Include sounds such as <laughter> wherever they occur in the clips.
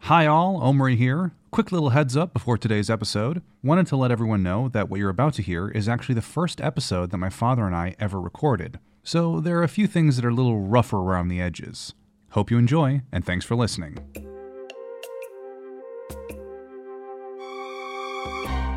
Hi, all. Omri here. Quick little heads up before today's episode. Wanted to let everyone know that what you're about to hear is actually the first episode that my father and I ever recorded. So there are a few things that are a little rougher around the edges. Hope you enjoy, and thanks for listening.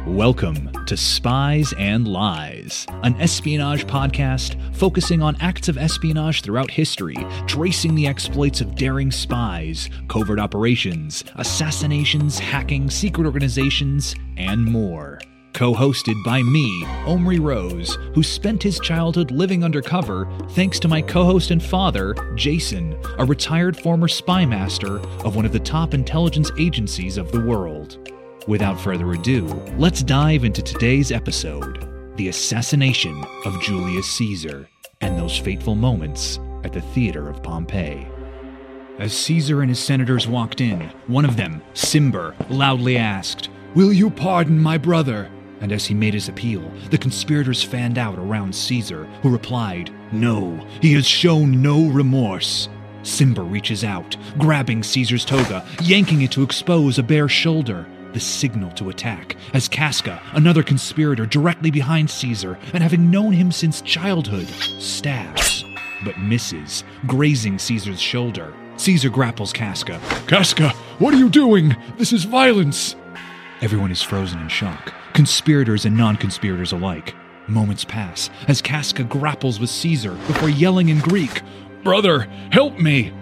Welcome to Spies and Lies, an espionage podcast focusing on acts of espionage throughout history, tracing the exploits of daring spies, covert operations, assassinations, hacking, secret organizations, and more. Co hosted by me, Omri Rose, who spent his childhood living undercover thanks to my co host and father, Jason, a retired former spy master of one of the top intelligence agencies of the world. Without further ado, let's dive into today's episode The Assassination of Julius Caesar and those fateful moments at the Theater of Pompey. As Caesar and his senators walked in, one of them, Cimber, loudly asked, Will you pardon my brother? And as he made his appeal, the conspirators fanned out around Caesar, who replied, No, he has shown no remorse. Cimber reaches out, grabbing Caesar's toga, yanking it to expose a bare shoulder the signal to attack, as Casca, another conspirator directly behind Caesar and having known him since childhood, stabs, but misses, grazing Caesar's shoulder. Caesar grapples Casca. Casca, what are you doing? This is violence! Everyone is frozen in shock, conspirators and non conspirators alike. Moments pass as Casca grapples with Caesar before yelling in Greek, Brother, help me!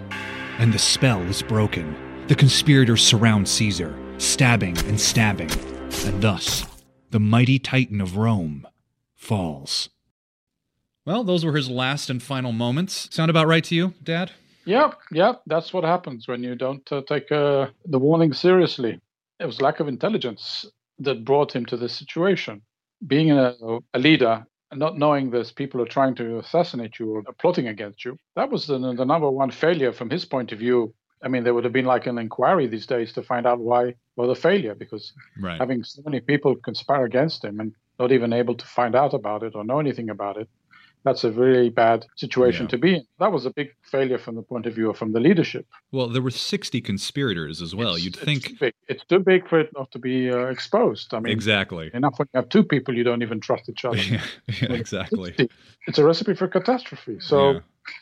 And the spell is broken. The conspirators surround Caesar, stabbing and stabbing, and thus the mighty Titan of Rome falls. Well, those were his last and final moments. Sound about right to you, Dad? Yep, yep. That's what happens when you don't uh, take uh, the warning seriously. It was lack of intelligence that brought him to this situation. Being a, a leader and not knowing this, people are trying to assassinate you or plotting against you. That was the, the number one failure from his point of view I mean, there would have been like an inquiry these days to find out why was the failure because Right. having so many people conspire against him and not even able to find out about it or know anything about it, that's a really bad situation Yeah. to be in. That was a big failure from the point of view of from the leadership. Well, there were 60 conspirators as well. It's- You'd it's think. too big. it's too big for it not to be uh, exposed. I mean, Exactly. enough when you have two people you don't even trust each other. <laughs> yeah, yeah, exactly. It's a recipe for catastrophe. So. yeah.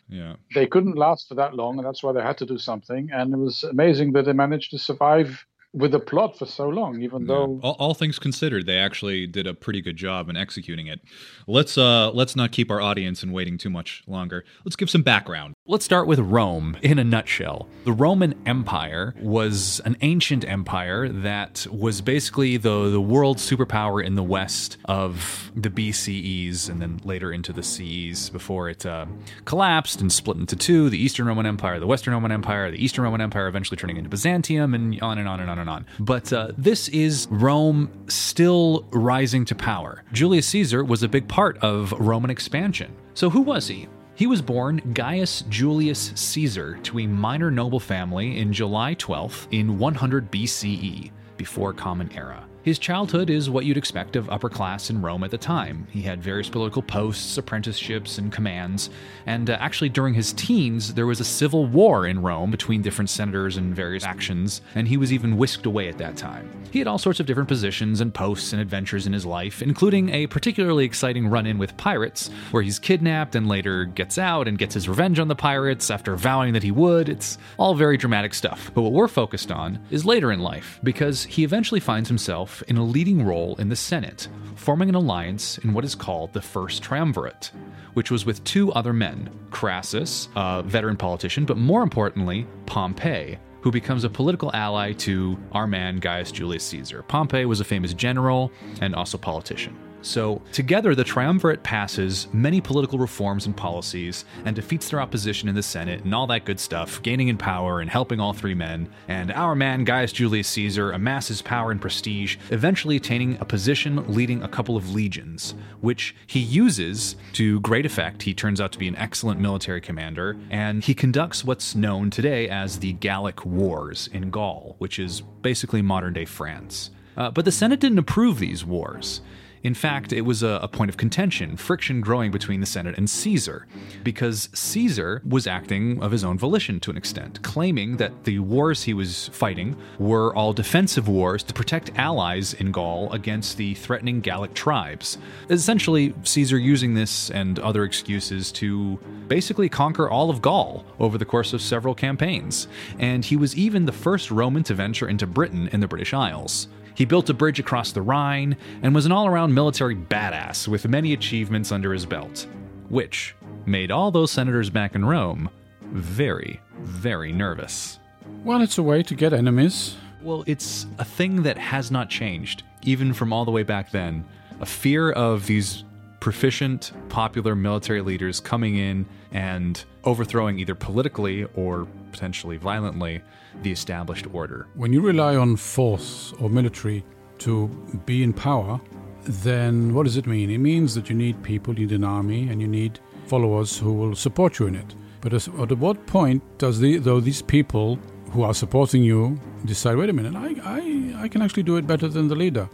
yeah. they couldn't last for that long, and that's why they had to do something. And it was amazing that they managed to survive with the plot for so long, even though all, all things considered, they actually did a pretty good job in executing it. Let's uh let's not keep our audience in waiting too much longer. Let's give some background. Let's start with Rome in a nutshell. The Roman Empire was an ancient empire that was basically the, the world superpower in the west of the BCEs and then later into the CEs before it uh, collapsed and split into two the Eastern Roman Empire, the Western Roman Empire, the Eastern Roman Empire eventually turning into Byzantium, and on and on and on and on. But uh, this is Rome still rising to power. Julius Caesar was a big part of Roman expansion. So, who was he? He was born Gaius Julius Caesar to a minor noble family in July 12th in 100 BCE, before Common Era. His childhood is what you'd expect of upper class in Rome at the time. He had various political posts, apprenticeships, and commands. And uh, actually, during his teens, there was a civil war in Rome between different senators and various factions, and he was even whisked away at that time. He had all sorts of different positions and posts and adventures in his life, including a particularly exciting run in with pirates, where he's kidnapped and later gets out and gets his revenge on the pirates after vowing that he would. It's all very dramatic stuff. But what we're focused on is later in life, because he eventually finds himself in a leading role in the Senate, forming an alliance in what is called the First Triumvirate, which was with two other men Crassus, a veteran politician, but more importantly, Pompey, who becomes a political ally to our man Gaius Julius Caesar. Pompey was a famous general and also politician. So, together, the triumvirate passes many political reforms and policies and defeats their opposition in the Senate and all that good stuff, gaining in power and helping all three men. And our man, Gaius Julius Caesar, amasses power and prestige, eventually attaining a position leading a couple of legions, which he uses to great effect. He turns out to be an excellent military commander, and he conducts what's known today as the Gallic Wars in Gaul, which is basically modern day France. Uh, but the Senate didn't approve these wars. In fact, it was a, a, point of contention, friction growing between the Senate and Caesar, because Caesar was acting of his own volition to an extent, claiming that the wars he was fighting were all defensive wars to protect allies in Gaul against the threatening Gallic tribes. Essentially, Caesar using this and other excuses to basically conquer all of Gaul over the course of several campaigns, and he was even the first Roman to venture into Britain and the British Isles. He built a bridge across the Rhine and was an all around military badass with many achievements under his belt, which made all those senators back in Rome very, very nervous. Well, it's a way to get enemies. Well, it's a thing that has not changed, even from all the way back then. A fear of these proficient, popular military leaders coming in and overthrowing either politically or potentially violently the established order. When you rely on force or military to be in power, then what does it mean? It means that you need people, you need an army, and you need followers who will support you in it. But at what point does the, though these people who are supporting you decide, wait a minute, I, I, I can actually do it better than the leader?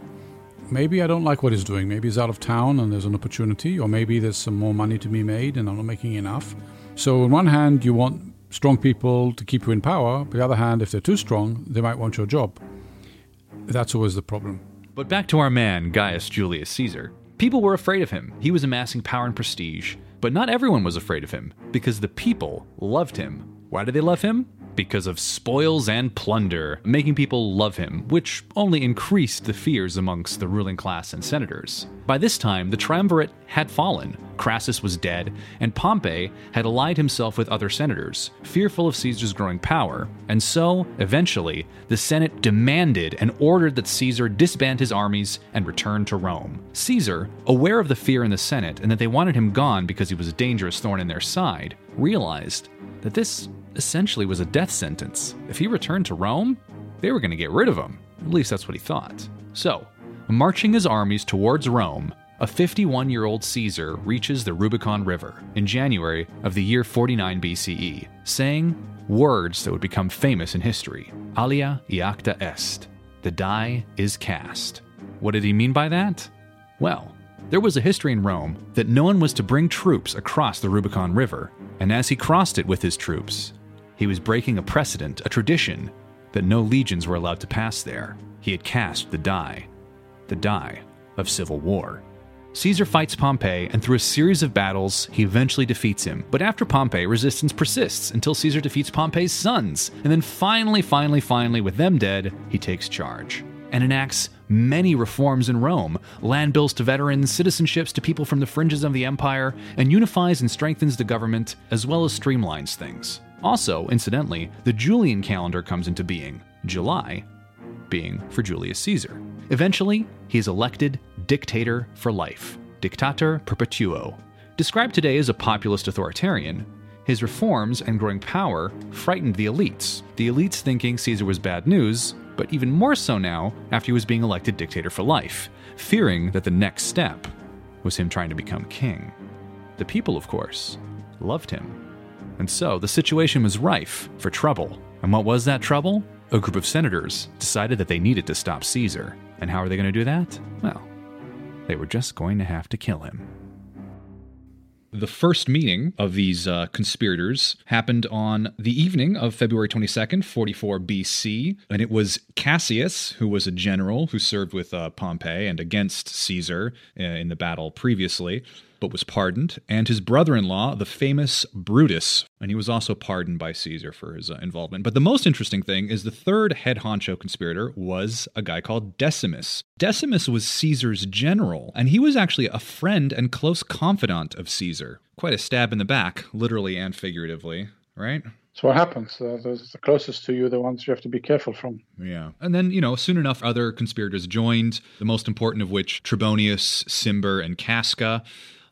Maybe I don't like what he's doing. Maybe he's out of town and there's an opportunity, or maybe there's some more money to be made and I'm not making enough. So, on one hand, you want strong people to keep you in power. On the other hand, if they're too strong, they might want your job. That's always the problem. But back to our man, Gaius Julius Caesar. People were afraid of him. He was amassing power and prestige. But not everyone was afraid of him, because the people loved him. Why did they love him? Because of spoils and plunder, making people love him, which only increased the fears amongst the ruling class and senators. By this time, the triumvirate had fallen, Crassus was dead, and Pompey had allied himself with other senators, fearful of Caesar's growing power, and so, eventually, the Senate demanded and ordered that Caesar disband his armies and return to Rome. Caesar, aware of the fear in the Senate and that they wanted him gone because he was a dangerous thorn in their side, realized that this essentially was a death sentence. If he returned to Rome, they were going to get rid of him. At least that's what he thought. So, marching his armies towards Rome, a 51 year old Caesar reaches the Rubicon River in January of the year 49 BCE, saying words that would become famous in history Alea iacta est. The die is cast. What did he mean by that? Well, there was a history in Rome that no one was to bring troops across the Rubicon River, and as he crossed it with his troops, he was breaking a precedent, a tradition, that no legions were allowed to pass there. He had cast the die, the die of civil war. Caesar fights Pompey, and through a series of battles, he eventually defeats him. But after Pompey, resistance persists until Caesar defeats Pompey's sons. And then finally, finally, finally, with them dead, he takes charge and enacts many reforms in Rome land bills to veterans, citizenships to people from the fringes of the empire, and unifies and strengthens the government as well as streamlines things. Also, incidentally, the Julian calendar comes into being, July being for Julius Caesar. Eventually, he is elected dictator for life, dictator perpetuo. Described today as a populist authoritarian, his reforms and growing power frightened the elites, the elites thinking Caesar was bad news, but even more so now after he was being elected dictator for life, fearing that the next step was him trying to become king. The people, of course, loved him. And so the situation was rife for trouble. And what was that trouble? A group of senators decided that they needed to stop Caesar. And how are they going to do that? Well, they were just going to have to kill him. The first meeting of these uh, conspirators happened on the evening of February 22nd, 44 BC, and it was Cassius, who was a general who served with uh, Pompey and against Caesar uh, in the battle previously but was pardoned, and his brother in law, the famous Brutus, and he was also pardoned by Caesar for his uh, involvement. But the most interesting thing is the third head honcho conspirator was a guy called Decimus. Decimus was Caesar's general, and he was actually a friend and close confidant of Caesar. Quite a stab in the back, literally and figuratively, right? So what happens? Uh, those the closest to you, the ones you have to be careful from. Yeah. And then, you know, soon enough, other conspirators joined, the most important of which Trebonius, Cimber, and Casca.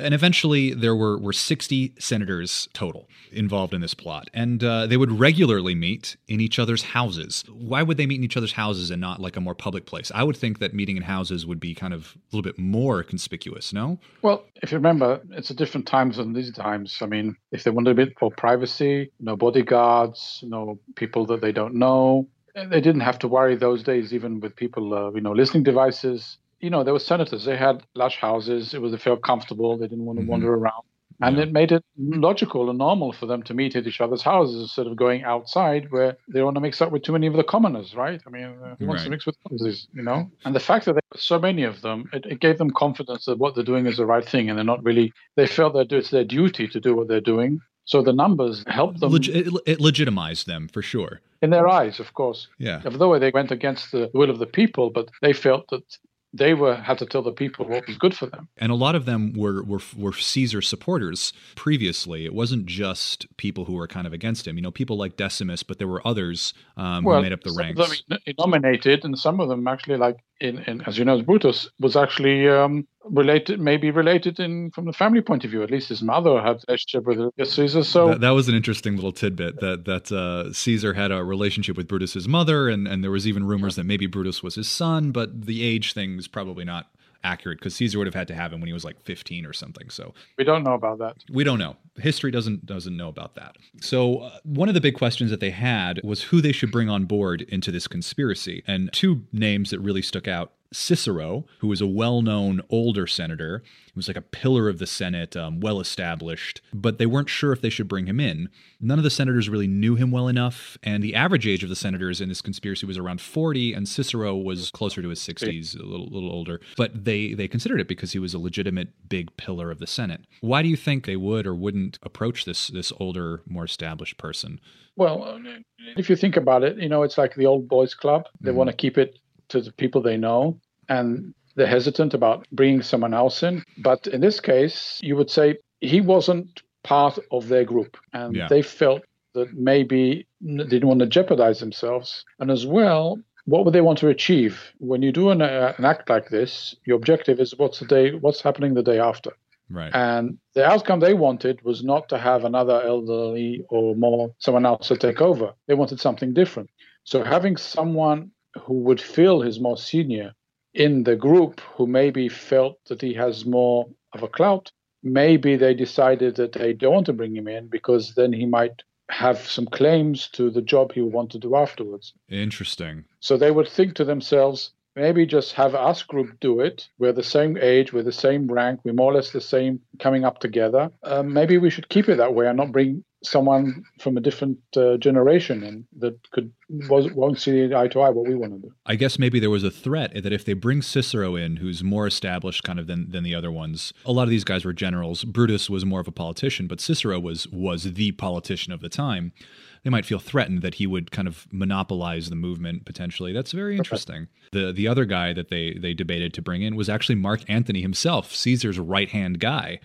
And eventually, there were, were 60 senators total involved in this plot. And uh, they would regularly meet in each other's houses. Why would they meet in each other's houses and not like a more public place? I would think that meeting in houses would be kind of a little bit more conspicuous, no? Well, if you remember, it's a different times than these times. I mean, if they wanted a bit more privacy, no bodyguards, no people that they don't know, they didn't have to worry those days, even with people, uh, you know, listening devices you know, there were senators. They had lush houses. It was they felt comfortable. They didn't want to mm-hmm. wander around, and yeah. it made it logical and normal for them to meet at each other's houses instead of going outside where they want to mix up with too many of the commoners, right? I mean, uh, who right. wants to mix with others, you know? And the fact that there were so many of them, it, it, gave them confidence that what they're doing is the right thing, and they're not really. They felt that it's their duty to do what they're doing. So the numbers helped them. Leg- it, it legitimized them for sure. In their eyes, of course. Yeah. Although they went against the will of the people, but they felt that they were had to tell the people what was good for them. And a lot of them were were were Caesar supporters previously. It wasn't just people who were kind of against him. You know, people like Decimus, but there were others um, well, who made up the ranks. he nominated, and some of them actually, like in, in as you know, Brutus was actually um, related, maybe related in from the family point of view. At least his mother had a relationship with Caesar. So that, that, was an interesting little tidbit that that uh, Caesar had a relationship with Brutus's mother, and and there was even rumors that maybe Brutus was his son, but the age thing is probably not accurate because Caesar would have had to have him when he was like 15 or something. So we don't know about that. We don't know. History doesn't doesn't know about that. So uh, one of the big questions that they had was who they should bring on board into this conspiracy, and two names that really stuck out Cicero, who was a well known older senator. He was like a pillar of the Senate, um, well established, but they weren't sure if they should bring him in. None of the senators really knew him well enough, and the average age of the senators in this conspiracy was around 40, and Cicero was closer to his 60s, a little, little older. But they, they considered it because he was a legitimate big pillar of the Senate. Why do you think they would or wouldn't approach this, this older, more established person? Well, if you think about it, you know, it's like the old boys club. They mm. want to keep it to the people they know and they're hesitant about bringing someone else in. But in this case, you would say he wasn't part of their group and yeah. they felt that maybe they didn't want to jeopardize themselves. And as well, what would they want to achieve when you do an, uh, an act like this? Your objective is what's the day, what's happening the day after. Right. And the outcome they wanted was not to have another elderly or more someone else to take over. They wanted something different. So having someone who would feel his more senior in the group who maybe felt that he has more of a clout, maybe they decided that they don't want to bring him in because then he might have some claims to the job he would want to do afterwards. Interesting. So they would think to themselves, maybe just have us group do it. We're the same age, we're the same rank, we're more or less the same coming up together. Um, maybe we should keep it that way and not bring someone from a different uh, generation and that could was, won't see eye to eye what we want to do. I guess maybe there was a threat that if they bring Cicero in, who's more established kind of than, than the other ones, a lot of these guys were generals. Brutus was more of a politician, but Cicero was was the politician of the time. They might feel threatened that he would kind of monopolize the movement potentially. That's very interesting. Okay. The the other guy that they they debated to bring in was actually Mark Antony himself, Caesar's right hand guy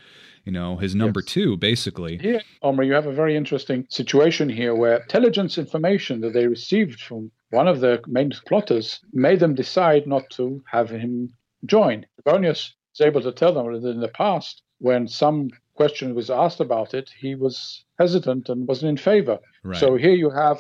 you know, his number yes. two, basically. Here, Omri, you have a very interesting situation here where intelligence information that they received from one of the main plotters made them decide not to have him join. Trebonius is able to tell them that in the past, when some question was asked about it, he was hesitant and wasn't in favor. Right. So here you have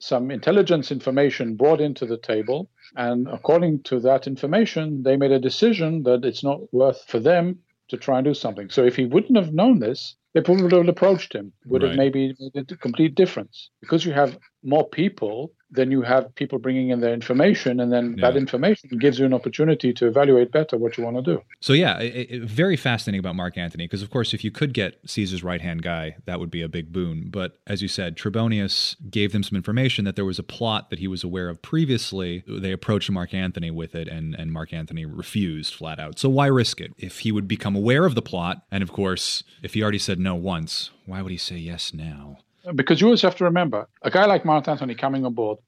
some intelligence information brought into the table. And according to that information, they made a decision that it's not worth for them to try and do something. So if he wouldn't have known this, they probably would have approached him, would Right. have maybe made a complete difference. Because you have more people, then you have people bringing in their information, and then that information gives you an opportunity to evaluate better what you want to do. So yeah, it, it- very fascinating about Mark Antony because of course if you could get Caesar's right hand guy, that would be a big boon. But as you said, Trebonius gave them some information that there was a plot that he was aware of previously. They approached Mark Antony with it, and and Mark Antony refused flat out. So why risk it if he would become aware of the plot? And of course, if he already said no once, why would he say yes now? Because you always have to remember, a guy like Mark Antony coming on board,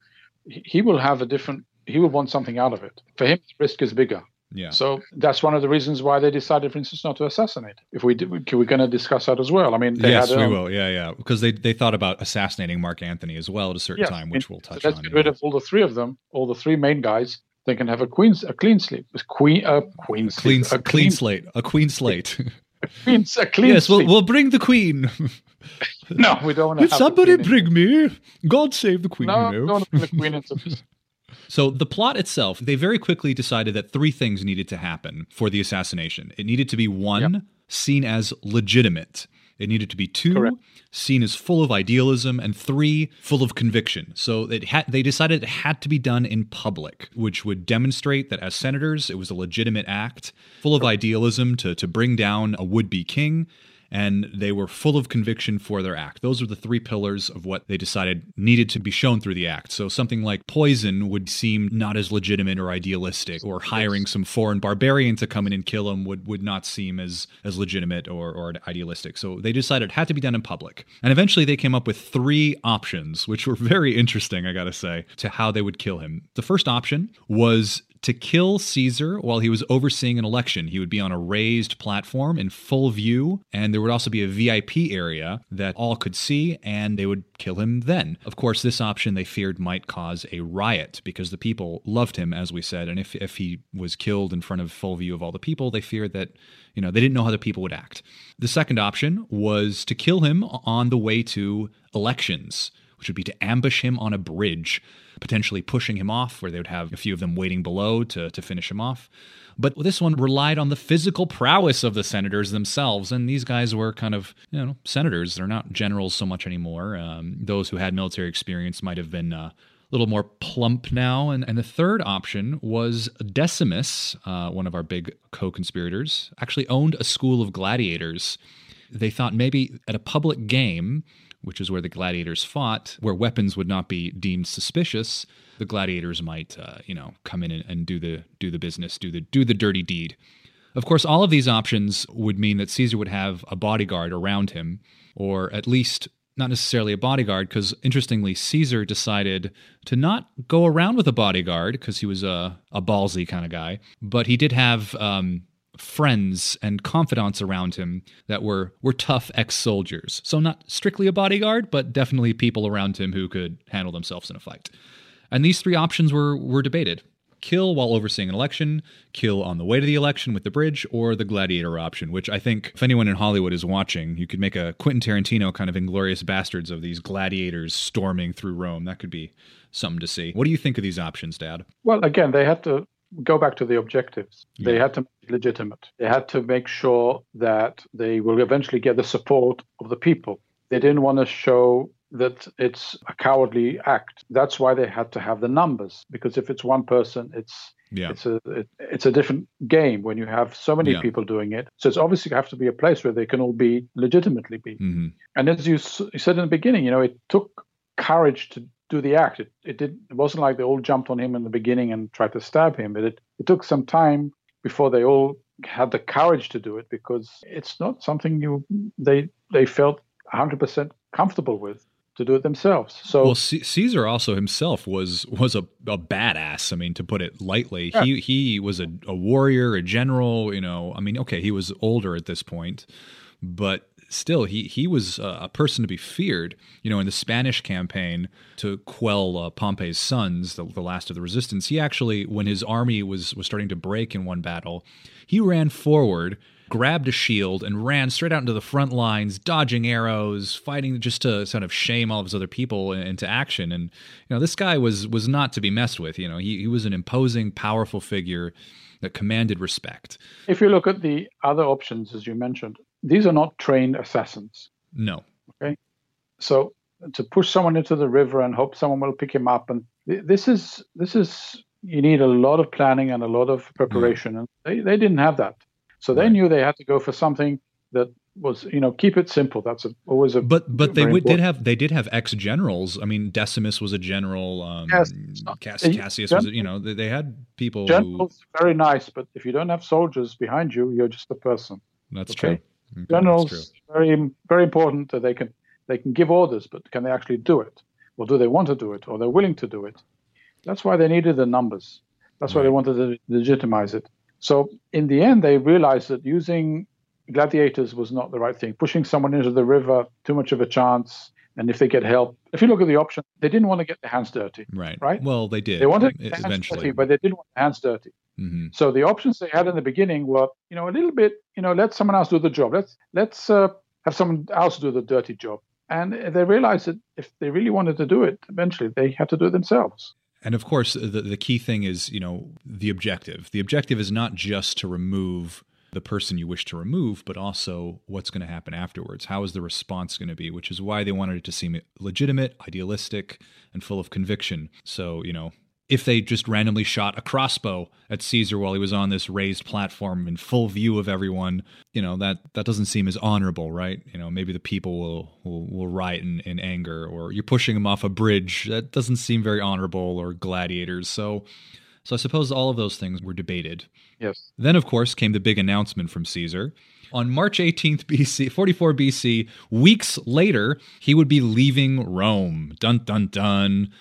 he will have a different. He will want something out of it. For him, the risk is bigger. Yeah. So that's one of the reasons why they decided, for instance, not to assassinate. If we did, we're going to discuss that as well. I mean, they yes, had, we um, will. Yeah, yeah. Because they, they thought about assassinating Mark Antony as well at a certain time, which we'll touch so let's on. get yeah. rid of all the three of them, all the three main guys. They can have a queen, a clean sleep, a queen, a queen clean, sleep, a clean slate, a queen slate. <laughs> queen, a clean yes, we'll, we'll bring the queen. <laughs> no, <laughs> we don't want to. If somebody bring me, God save the queen. No, you know. don't bring the <laughs> queen into this. So the plot itself, they very quickly decided that three things needed to happen for the assassination. It needed to be one, seen as legitimate. It needed to be two, Correct. seen as full of idealism, and three, full of conviction. So it had, they decided it had to be done in public, which would demonstrate that as senators, it was a legitimate act, full of idealism to, to bring down a would be king, and they were full of conviction for their act. Those were the three pillars of what they decided needed to be shown through the act. So something like poison would seem not as legitimate or idealistic, or hiring some foreign barbarian to come in and kill him would, would not seem as as legitimate or, or idealistic. So they decided it had to be done in public. And eventually they came up with three options, which were very interesting, I gotta say, to how they would kill him. The first option was to kill Caesar while he was overseeing an election. He would be on a raised platform in full view, and there would also be a VIP area that all could see, and they would kill him then. Of course, this option they feared might cause a riot because the people loved him, as we said, and if, if he was killed in front of full view of all the people, they feared that, you know, they didn't know how the people would act. The second option was to kill him on the way to elections which would be to ambush him on a bridge, potentially pushing him off, where they would have a few of them waiting below to, to finish him off. But this one relied on the physical prowess of the senators themselves, and these guys were kind of, you know, senators. They're not generals so much anymore. Um, those who had military experience might have been. Uh, a little more plump now. And, and the third option was Decimus, uh, one of our big co conspirators, actually owned a school of gladiators. They thought maybe at a public game, which is where the gladiators fought, where weapons would not be deemed suspicious, the gladiators might, uh, you know, come in and, and do the do the business, do the do the dirty deed. Of course, all of these options would mean that Caesar would have a bodyguard around him, or at least not necessarily a bodyguard, because interestingly, Caesar decided to not go around with a bodyguard because he was a, a ballsy kind of guy, but he did have um, friends and confidants around him that were were tough ex-soldiers. So not strictly a bodyguard, but definitely people around him who could handle themselves in a fight. And these three options were were debated. Kill while overseeing an election, kill on the way to the election with the bridge, or the gladiator option, which I think if anyone in Hollywood is watching, you could make a Quentin Tarantino kind of inglorious bastards of these gladiators storming through Rome. That could be something to see. What do you think of these options, Dad? Well, again, they had to go back to the objectives. They had to make it legitimate. They had to make sure that they will eventually get the support of the people. They didn't want to show that it's a cowardly act. That's why they had to have the numbers because if it's one person, it's Yeah. it's a it, it's a different game when you have so many Yeah. people doing it. So it's obviously have to be a place where they can all be legitimately be. hmm And as you, s- you said in the beginning, you know, it took courage to do the act. It, it did. It wasn't like they all jumped on him in the beginning and tried to stab him. But it, it took some time before they all had the courage to do it because it's not something you they they felt 100% comfortable with to do it themselves. So well, C- Caesar also himself was was a, a badass. I mean, to put it lightly, Yeah. he he was a, a warrior, a general. You know, I mean, okay, he was older at this point, but still, he he was a, a person to be feared. You know, in the Spanish campaign to quell uh, Pompey's sons, the, the last of the resistance, he actually, when his army was was starting to break in one battle, he ran forward grabbed a shield and ran straight out into the front lines, dodging arrows, fighting just to sort of shame all of his other people into action. And you know, this guy was was not to be messed with. You know, he he was an imposing, powerful figure that commanded respect. if you look at the other options, as you mentioned, these are not trained assassins. No. Okay. So to push someone into the river and hope someone will pick him up and th- this is this is you need a lot of planning and a lot of preparation and they, they didn't have that so they Right. knew they had to go for something that was you know keep it simple that's a, always a But but they would, did have they did have ex generals. I mean, Decimus was a general. Um, Yes, Cass, Cassius was. a- You know, they, they had people. Who, generals very nice but if you don't have soldiers behind you you're just a person that's okay. true. Mm-hmm. Okay, generals very very important that they can they can give orders but can they actually do it? Or do they want to do it? Or they're willing to do it? That's why they needed the numbers. That's why they wanted to legitimize it. So in the end they realized that using gladiators was not the right thing. Pushing someone into the river too much of a chance. And if they get help if you look at the option they didn't want to get their hands dirty Right. Right? Well, they did. they wanted their hands eventually. dirty but they didn't want their hands dirty hmm so the options they had in the beginning were, you know, a little bit, you know, let someone else do the job. Let's let's uh, have someone else do the dirty job. And they realized that if they really wanted to do it, eventually they had to do it themselves. And of course, the the key thing is, you know, the objective. The objective is not just to remove the person you wish to remove, but also what's going to happen afterwards. How is the response going to be? Which is why they wanted it to seem legitimate, idealistic, and full of conviction. So, you know, if they just randomly shot a crossbow at Caesar while he was on this raised platform in full view of everyone, you know, that that doesn't seem as honorable, right? You know, maybe the people will will, will riot in, in anger, or you're pushing him off a bridge. That doesn't seem very honorable or gladiators. So so I suppose all of those things were debated. Yes. Then, of course, came the big announcement from Caesar. On March 18th, BC, 44 BC, weeks later, he would be leaving Rome. Dun dun dun.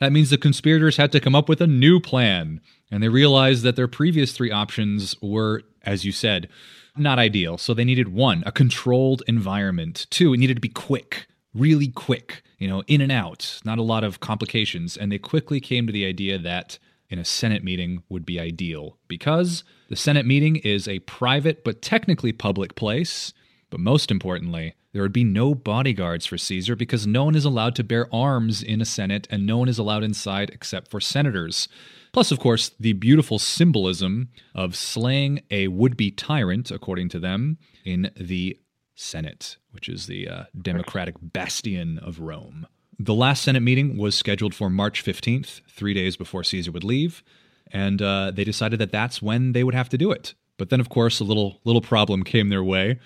That means the conspirators had to come up with a new plan, and they realized that their previous three options were, as you said, not ideal. So they needed one, a controlled environment. Two, it needed to be quick, really quick, you know, in and out, not a lot of complications. And they quickly came to the idea that in a Senate meeting would be ideal because the Senate meeting is a private but technically public place. But most importantly, there would be no bodyguards for Caesar because no one is allowed to bear arms in a Senate and no one is allowed inside except for senators. Plus, of course, the beautiful symbolism of slaying a would be tyrant, according to them, in the Senate, which is the uh, democratic bastion of Rome. The last Senate meeting was scheduled for March 15th, three days before Caesar would leave, and uh, they decided that that's when they would have to do it. But then, of course, a little little problem came their way,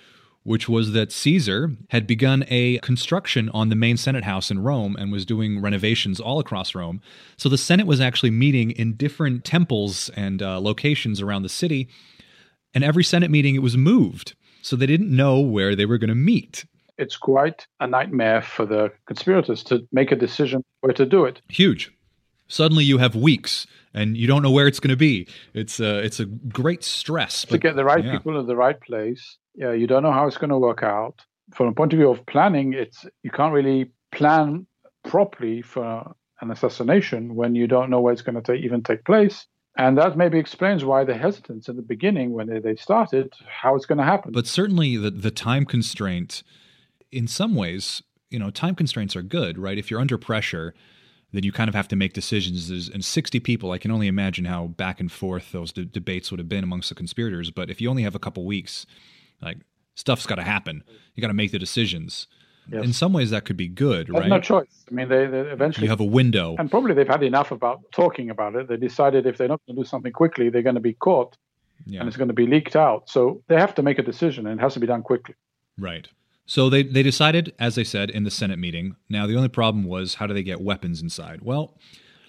which was that Caesar had begun a construction on the main Senate house in Rome and was doing renovations all across Rome. So the Senate was actually meeting in different temples and uh, locations around the city, and every Senate meeting it was moved. So they didn't know where they were going to meet. It's quite a nightmare for the conspirators to make a decision where to do it. Huge. Suddenly you have weeks and you don't know where it's going to be. It's a, it's a great stress. to get the right yeah. people in the right place. Yeah, you don't know how it's going to work out. From a point of view of planning, it's you can't really plan properly for an assassination when you don't know where it's going to take, even take place. And that maybe explains why the hesitance in the beginning when they, they started, how it's going to happen. But certainly the, the time constraint, in some ways, you know, time constraints are good, right? If you're under pressure, then you kind of have to make decisions. There's, and 60 people, I can only imagine how back and forth those de- debates would have been amongst the conspirators. But if you only have a couple weeks, like stuff's got to happen. You got to make the decisions. Yes. In some ways, that could be good, There's right? no choice. I mean, they, they eventually You have a window. and probably they've had enough about talking about it. They decided if they're not going to do something quickly, they're going to be caught Yeah. and it's going to be leaked out. So they have to make a decision, and it has to be done quickly. Right. So they, they decided, as they said, in the Senate meeting. Now, the only problem was how do they get weapons inside? Well,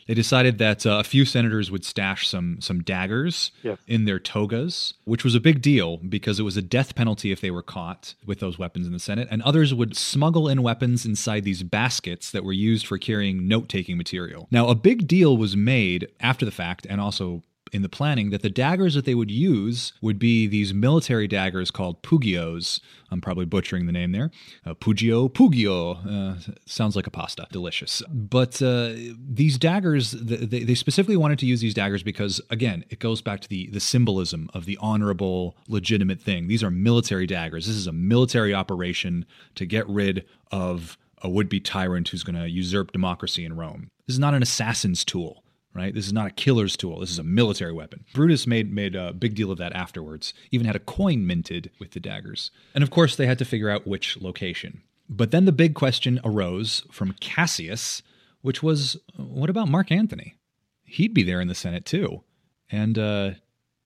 they decided that uh, a few senators would stash some some daggers Yes. in their togas, which was a big deal because it was a death penalty if they were caught with those weapons in the Senate. And others would smuggle in weapons inside these baskets that were used for carrying note taking material. Now, a big deal was made after the fact and also in the planning that the daggers that they would use would be these military daggers called pugios. I'm probably butchering the name there. Uh, pugio, pugio. Uh, sounds like a pasta. Delicious. But uh, these daggers, they, they specifically wanted to use these daggers because, again, it goes back to the, the symbolism of the honorable, legitimate thing. These are military daggers. This is a military operation to get rid of a would be tyrant who's going to usurp democracy in Rome. This is not an assassin's tool right? This is not a killer's tool. This is a military weapon. Brutus made made a big deal of that afterwards. Even had a coin minted with the daggers. And of course, they had to figure out which location. But then the big question arose from Cassius, which was, what about Mark Antony? He'd be there in the Senate too, and uh,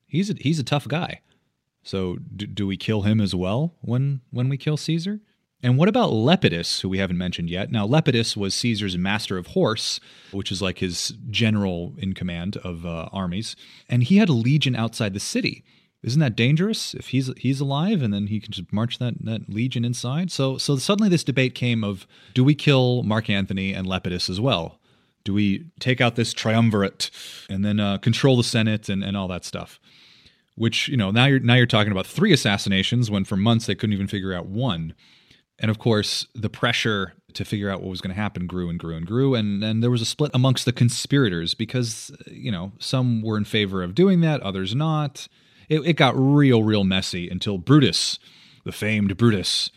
he's a, he's a tough guy. So do, do we kill him as well when when we kill Caesar? And what about Lepidus, who we haven't mentioned yet? Now, Lepidus was Caesar's master of horse, which is like his general in command of uh, armies, and he had a legion outside the city. Isn't that dangerous? If he's he's alive, and then he can just march that that legion inside. So so suddenly this debate came of do we kill Mark Antony and Lepidus as well? Do we take out this triumvirate and then uh, control the Senate and, and all that stuff? Which you know now you're now you're talking about three assassinations when for months they couldn't even figure out one. And of course, the pressure to figure out what was going to happen grew and grew and grew. And, and there was a split amongst the conspirators because, you know, some were in favor of doing that, others not. It, it got real, real messy until Brutus, the famed Brutus,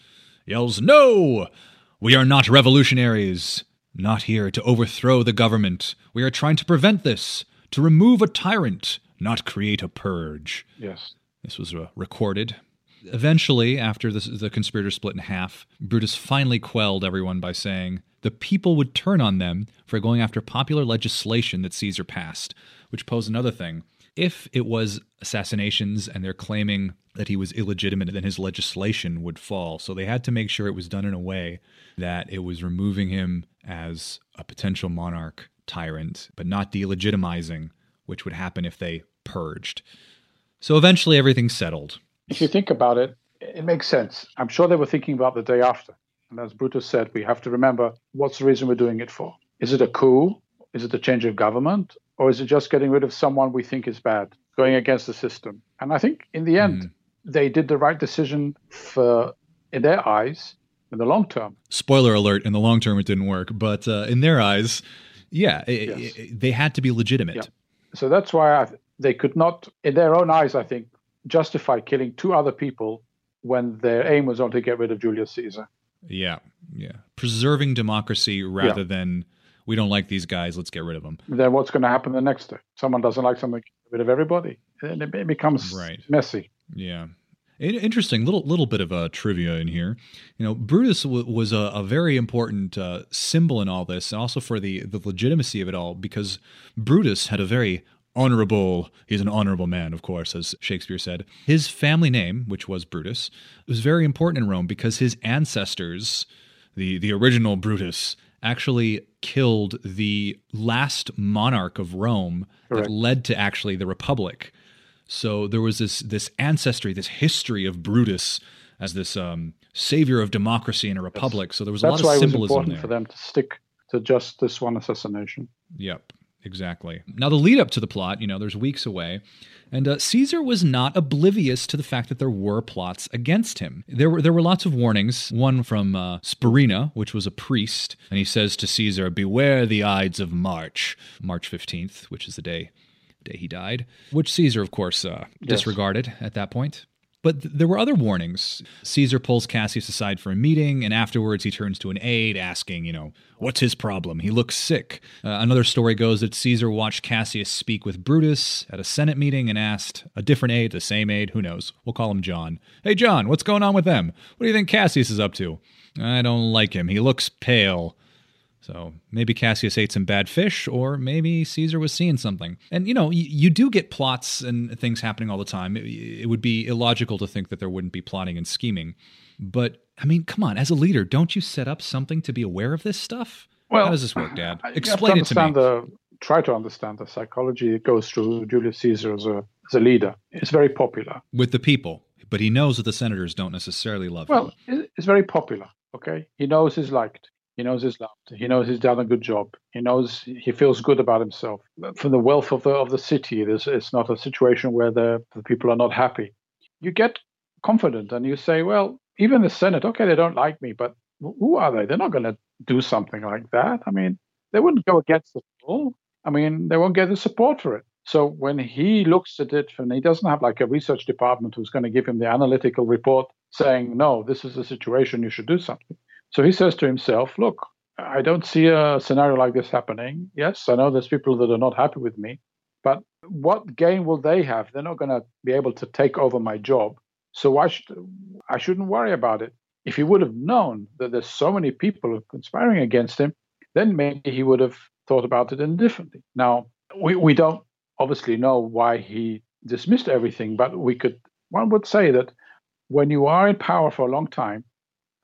yells, No! We are not revolutionaries. Not here to overthrow the government. We are trying to prevent this, to remove a tyrant, not create a purge. Yes. This was uh, recorded Eventually, after the, the conspirators split in half, Brutus finally quelled everyone by saying the people would turn on them for going after popular legislation that Caesar passed, which posed another thing. If it was assassinations and they're claiming that he was illegitimate, then his legislation would fall. So they had to make sure it was done in a way that it was removing him as a potential monarch tyrant, but not delegitimizing, which would happen if they purged. So eventually everything settled if you think about it, it makes sense. I'm sure they were thinking about the day after. And as Brutus said, we have to remember what's the reason we're doing it for? Is it a coup? Is it a change of government? Or is it just getting rid of someone we think is bad, going against the system? And I think in the end, mm. they did the right decision for, in their eyes, in the long term. Spoiler alert, in the long term, it didn't work. But uh, in their eyes, yeah, it, yes. it, they had to be legitimate. Yeah. So that's why I, they could not, in their own eyes, I think, justify killing two other people when their aim was only to get rid of Julius Caesar. Yeah, yeah. Preserving democracy rather yeah. than we don't like these guys, let's get rid of them. Then what's going to happen the next day? Someone doesn't like something, get rid of everybody. And it becomes right. messy. Yeah. Interesting little little bit of a uh, trivia in here. You know, Brutus w- was a, a, very important uh, symbol in all this, and also for the the legitimacy of it all, because Brutus had a very honorable. He's an honorable man, of course, as Shakespeare said. His family name, which was Brutus, was very important in Rome because his ancestors, the, the original Brutus, actually killed the last monarch of Rome Correct. that led to actually the Republic. So there was this this ancestry, this history of Brutus as this um, savior of democracy in a republic. So there was a lot of symbolism it was important there. for them to stick to just this one assassination. Yep. Exactly. Now, the lead up to the plot, you know, there's weeks away, and uh, Caesar was not oblivious to the fact that there were plots against him. There were there were lots of warnings. One from uh, which was a priest, and he says to Caesar, "Beware the Ides of March, March fifteenth, which is the day." Day he died, which Caesar, of course, uh, yes. disregarded at that point. But th- there were other warnings. Caesar pulls Cassius aside for a meeting, and afterwards he turns to an aide asking, you know, what's his problem? He looks sick. Uh, another story goes that Caesar watched Cassius speak with Brutus at a Senate meeting and asked a different aide, the same aide, who knows? We'll call him John. Hey, John, what's going on with them? What do you think Cassius is up to? I don't like him. He looks pale. So maybe Cassius ate some bad fish, or maybe Caesar was seeing something. And you know, you, you do get plots and things happening all the time. It, it, would be illogical to think that there wouldn't be plotting and scheming. But I mean, come on, as a leader, don't you set up something to be aware of this stuff? Well, how does this work, Dad? Explain it to me. The, try to understand the psychology that goes through Julius Caesar as a as a leader. It's very popular with the people, but he knows that the senators don't necessarily love well, him. Well, it's very popular. Okay, he knows he's liked. He knows he's loved. He knows he's done a good job. He knows he feels good about himself. From the wealth of the of the city, it's, it's not a situation where the, the people are not happy. You get confident and you say, well, even the Senate, okay, they don't like me, but who are they? They're not going to do something like that. I mean, they wouldn't go against the law. I mean, they won't get the support for it. So when he looks at it, and he doesn't have like a research department who's going to give him the analytical report saying, no, this is the situation, you should do something. So he says to himself, look, I don't see a scenario like this happening. Yes, I know there's people that are not happy with me, but what gain will they have? They're not going to be able to take over my job. So why should I shouldn't worry about it? If he would have known that there's so many people conspiring against him, then maybe he would have thought about it indifferently. Now we, we don't obviously know why he dismissed everything, but we could one would say that when you are in power for a long time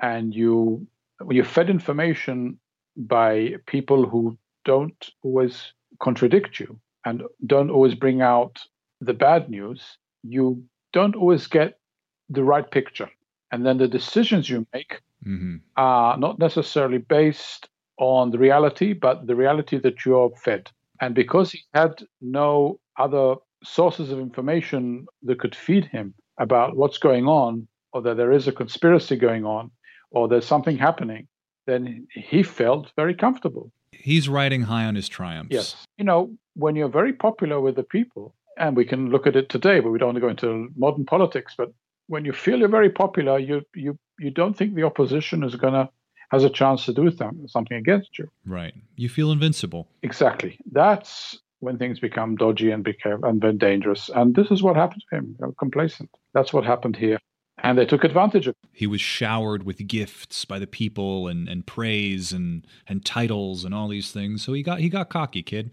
and you when you're fed information by people who don't always contradict you and don't always bring out the bad news, you don't always get the right picture. And then the decisions you make mm-hmm. are not necessarily based on the reality, but the reality that you're fed. And because he had no other sources of information that could feed him about what's going on, or that there is a conspiracy going on, or there's something happening, then he felt very comfortable. He's riding high on his triumphs. Yes. You know, when you're very popular with the people, and we can look at it today, but we don't want to go into modern politics, but when you feel you're very popular, you you you don't think the opposition is gonna has a chance to do something against you. Right. You feel invincible. Exactly. That's when things become dodgy and become and then dangerous. And this is what happened to him. You know, complacent. That's what happened here and they took advantage of it. He was showered with gifts by the people and, and praise and, and titles and all these things. So he got he got cocky, kid.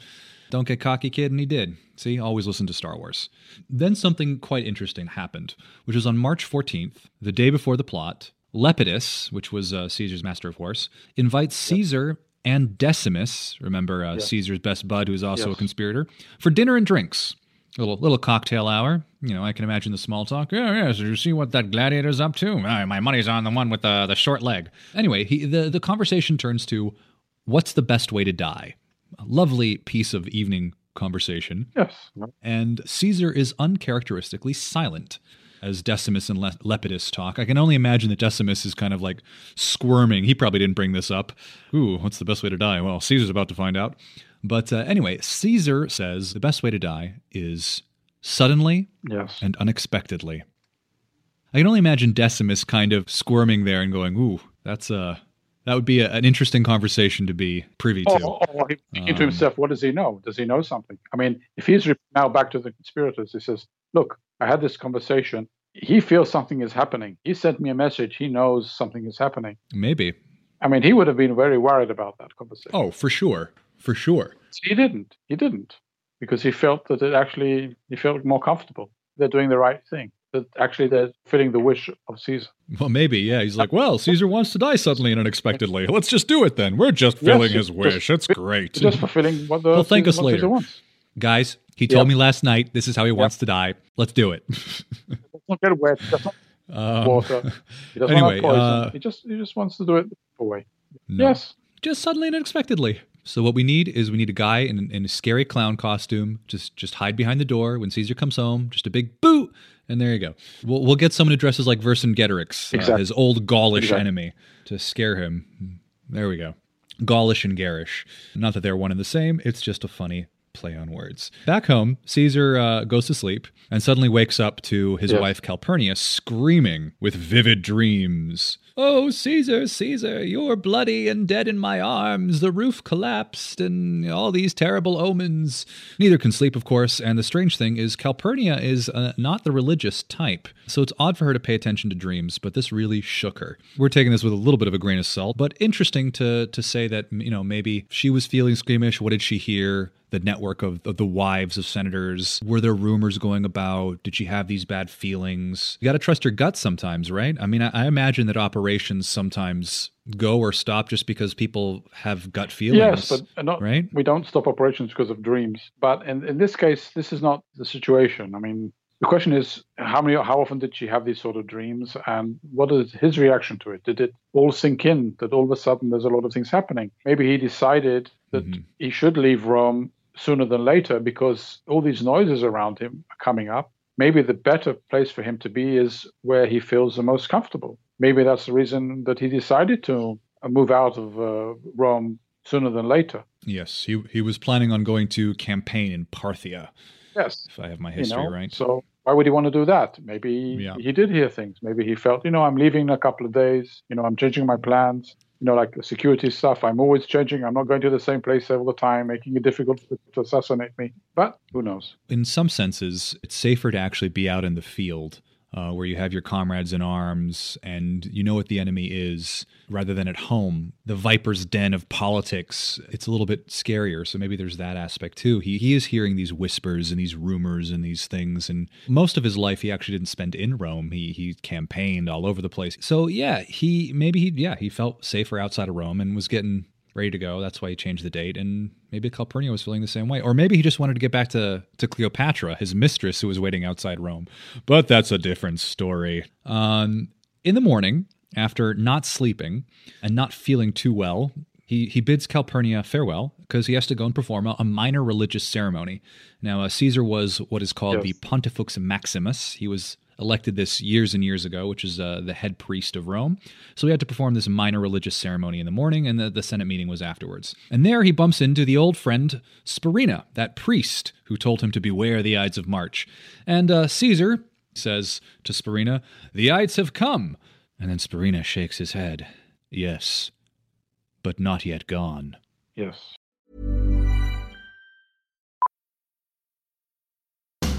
Don't get cocky, kid, and he did. See, always listen to Star Wars. Then something quite interesting happened, which was on March 14th, the day before the plot. Lepidus, which was uh, Caesar's master of horse, invites Caesar and Decimus, remember uh, Caesar's best bud, who's also yes. a conspirator, for dinner and drinks little little cocktail hour. You know, I can imagine the small talk. Yeah, yeah. So you see what that gladiator's up to? My money's on the one with the the short leg. Anyway, he, the the conversation turns to what's the best way to die. A lovely piece of evening conversation. Yes. And Caesar is uncharacteristically silent as Decimus and Le- Lepidus talk. I can only imagine that Decimus is kind of like squirming. He probably didn't bring this up. Ooh, what's the best way to die? Well, Caesar's about to find out. But uh, anyway, Caesar says the best way to die is suddenly yes. and unexpectedly. I can only imagine Decimus kind of squirming there and going, "Ooh, that's a uh, that would be a, an interesting conversation to be privy to." Or, or he's thinking um, to himself, "What does he know? Does he know something?" I mean, if he's now back to the conspirators, he says, "Look, I had this conversation. He feels something is happening. He sent me a message. He knows something is happening." Maybe. I mean, he would have been very worried about that conversation. Oh, for sure for sure. He didn't. He didn't because he felt that it actually he felt more comfortable. They're doing the right thing. That actually they're filling the wish of Caesar. Well, maybe yeah. He's like, well, Caesar wants to die suddenly and unexpectedly. Let's just do it then. We're just filling yes, his wish. It's great. Just fulfilling what the well, thank us later, guys. He told yep. me last night this is how he yep. wants to die. Let's do it. not get wet. <laughs> Um, water. He doesn't <laughs> anyway, want poison. Uh, he just he just wants to do it away. No. Yes. Just suddenly and unexpectedly. So what we need is we need a guy in, in a scary clown costume. Just just hide behind the door when Caesar comes home. Just a big boot, and there you go. We'll we'll get someone who dresses like Vercingetorix, uh, exactly. uh, his old Gaulish exactly. enemy, to scare him. There we go. Gaulish and garish. Not that they're one and the same. It's just a funny play on words. Back home, Caesar uh, goes to sleep and suddenly wakes up to his wife Calpurnia screaming with vivid dreams. Oh, Caesar, Caesar, you're bloody and dead in my arms. The roof collapsed and all these terrible omens. Neither can sleep, of course, and the strange thing is Calpurnia is uh, not the religious type, so it's odd for her to pay attention to dreams, but this really shook her. We're taking this with a little bit of a grain of salt, but interesting to to say that, you know, maybe she was feeling squeamish. What did she hear? The network of, of, the wives of senators? Were there rumors going about? Did she have these bad feelings? You got to trust your gut sometimes, right? I mean, I, I, imagine that operations sometimes go or stop just because people have gut feelings. Yes, but not, right? we don't stop operations because of dreams. But in, in this case, this is not the situation. I mean, the question is how many how often did she have these sort of dreams and what is his reaction to it did it all sink in that all of a sudden there's a lot of things happening maybe he decided that mm-hmm. he should leave rome sooner than later because all these noises around him are coming up. Maybe the better place for him to be is where he feels the most comfortable. Maybe that's the reason that he decided to move out of uh, Rome sooner than later. Yes, he he was planning on going to campaign in Parthia. Yes, if I have my history you know, right. So why would he want to do that? Maybe yeah. he did hear things. Maybe he felt, you know, I'm leaving in a couple of days. You know, I'm changing my plans You know, like security stuff. I'm always changing. I'm not going to the same place all the time, making it difficult to assassinate me. But who knows? In some senses, it's safer to actually be out in the field uh, where you have your comrades in arms and you know what the enemy is rather than at home. The viper's den of politics, it's a little bit scarier. So maybe there's that aspect too. He, he is hearing these whispers and these rumors and these things. And most of his life, he actually didn't spend in Rome. He, he campaigned all over the place. So yeah, he maybe he, yeah, he felt safer outside of Rome and was getting ready to go. That's why he changed the date. And maybe Calpurnia was feeling the same way. Or maybe he just wanted to get back to, to Cleopatra, his mistress, who was waiting outside Rome. But that's a different story. Um, in the morning, after not sleeping and not feeling too well, he, he bids Calpurnia farewell because he has to go and perform a, a minor religious ceremony. Now, uh, Caesar was what is called yes. the Pontifex Maximus. He was elected this years and years ago, which is uh, the head priest of Rome. So he had to perform this minor religious ceremony in the morning, and the, the Senate meeting was afterwards. And there he bumps into the old friend Spurinna, that priest who told him to beware the Ides of March. And uh, Caesar says to Spurinna, The Ides have come. And then Spurinna shakes his head. Yes, but not yet gone. Yes.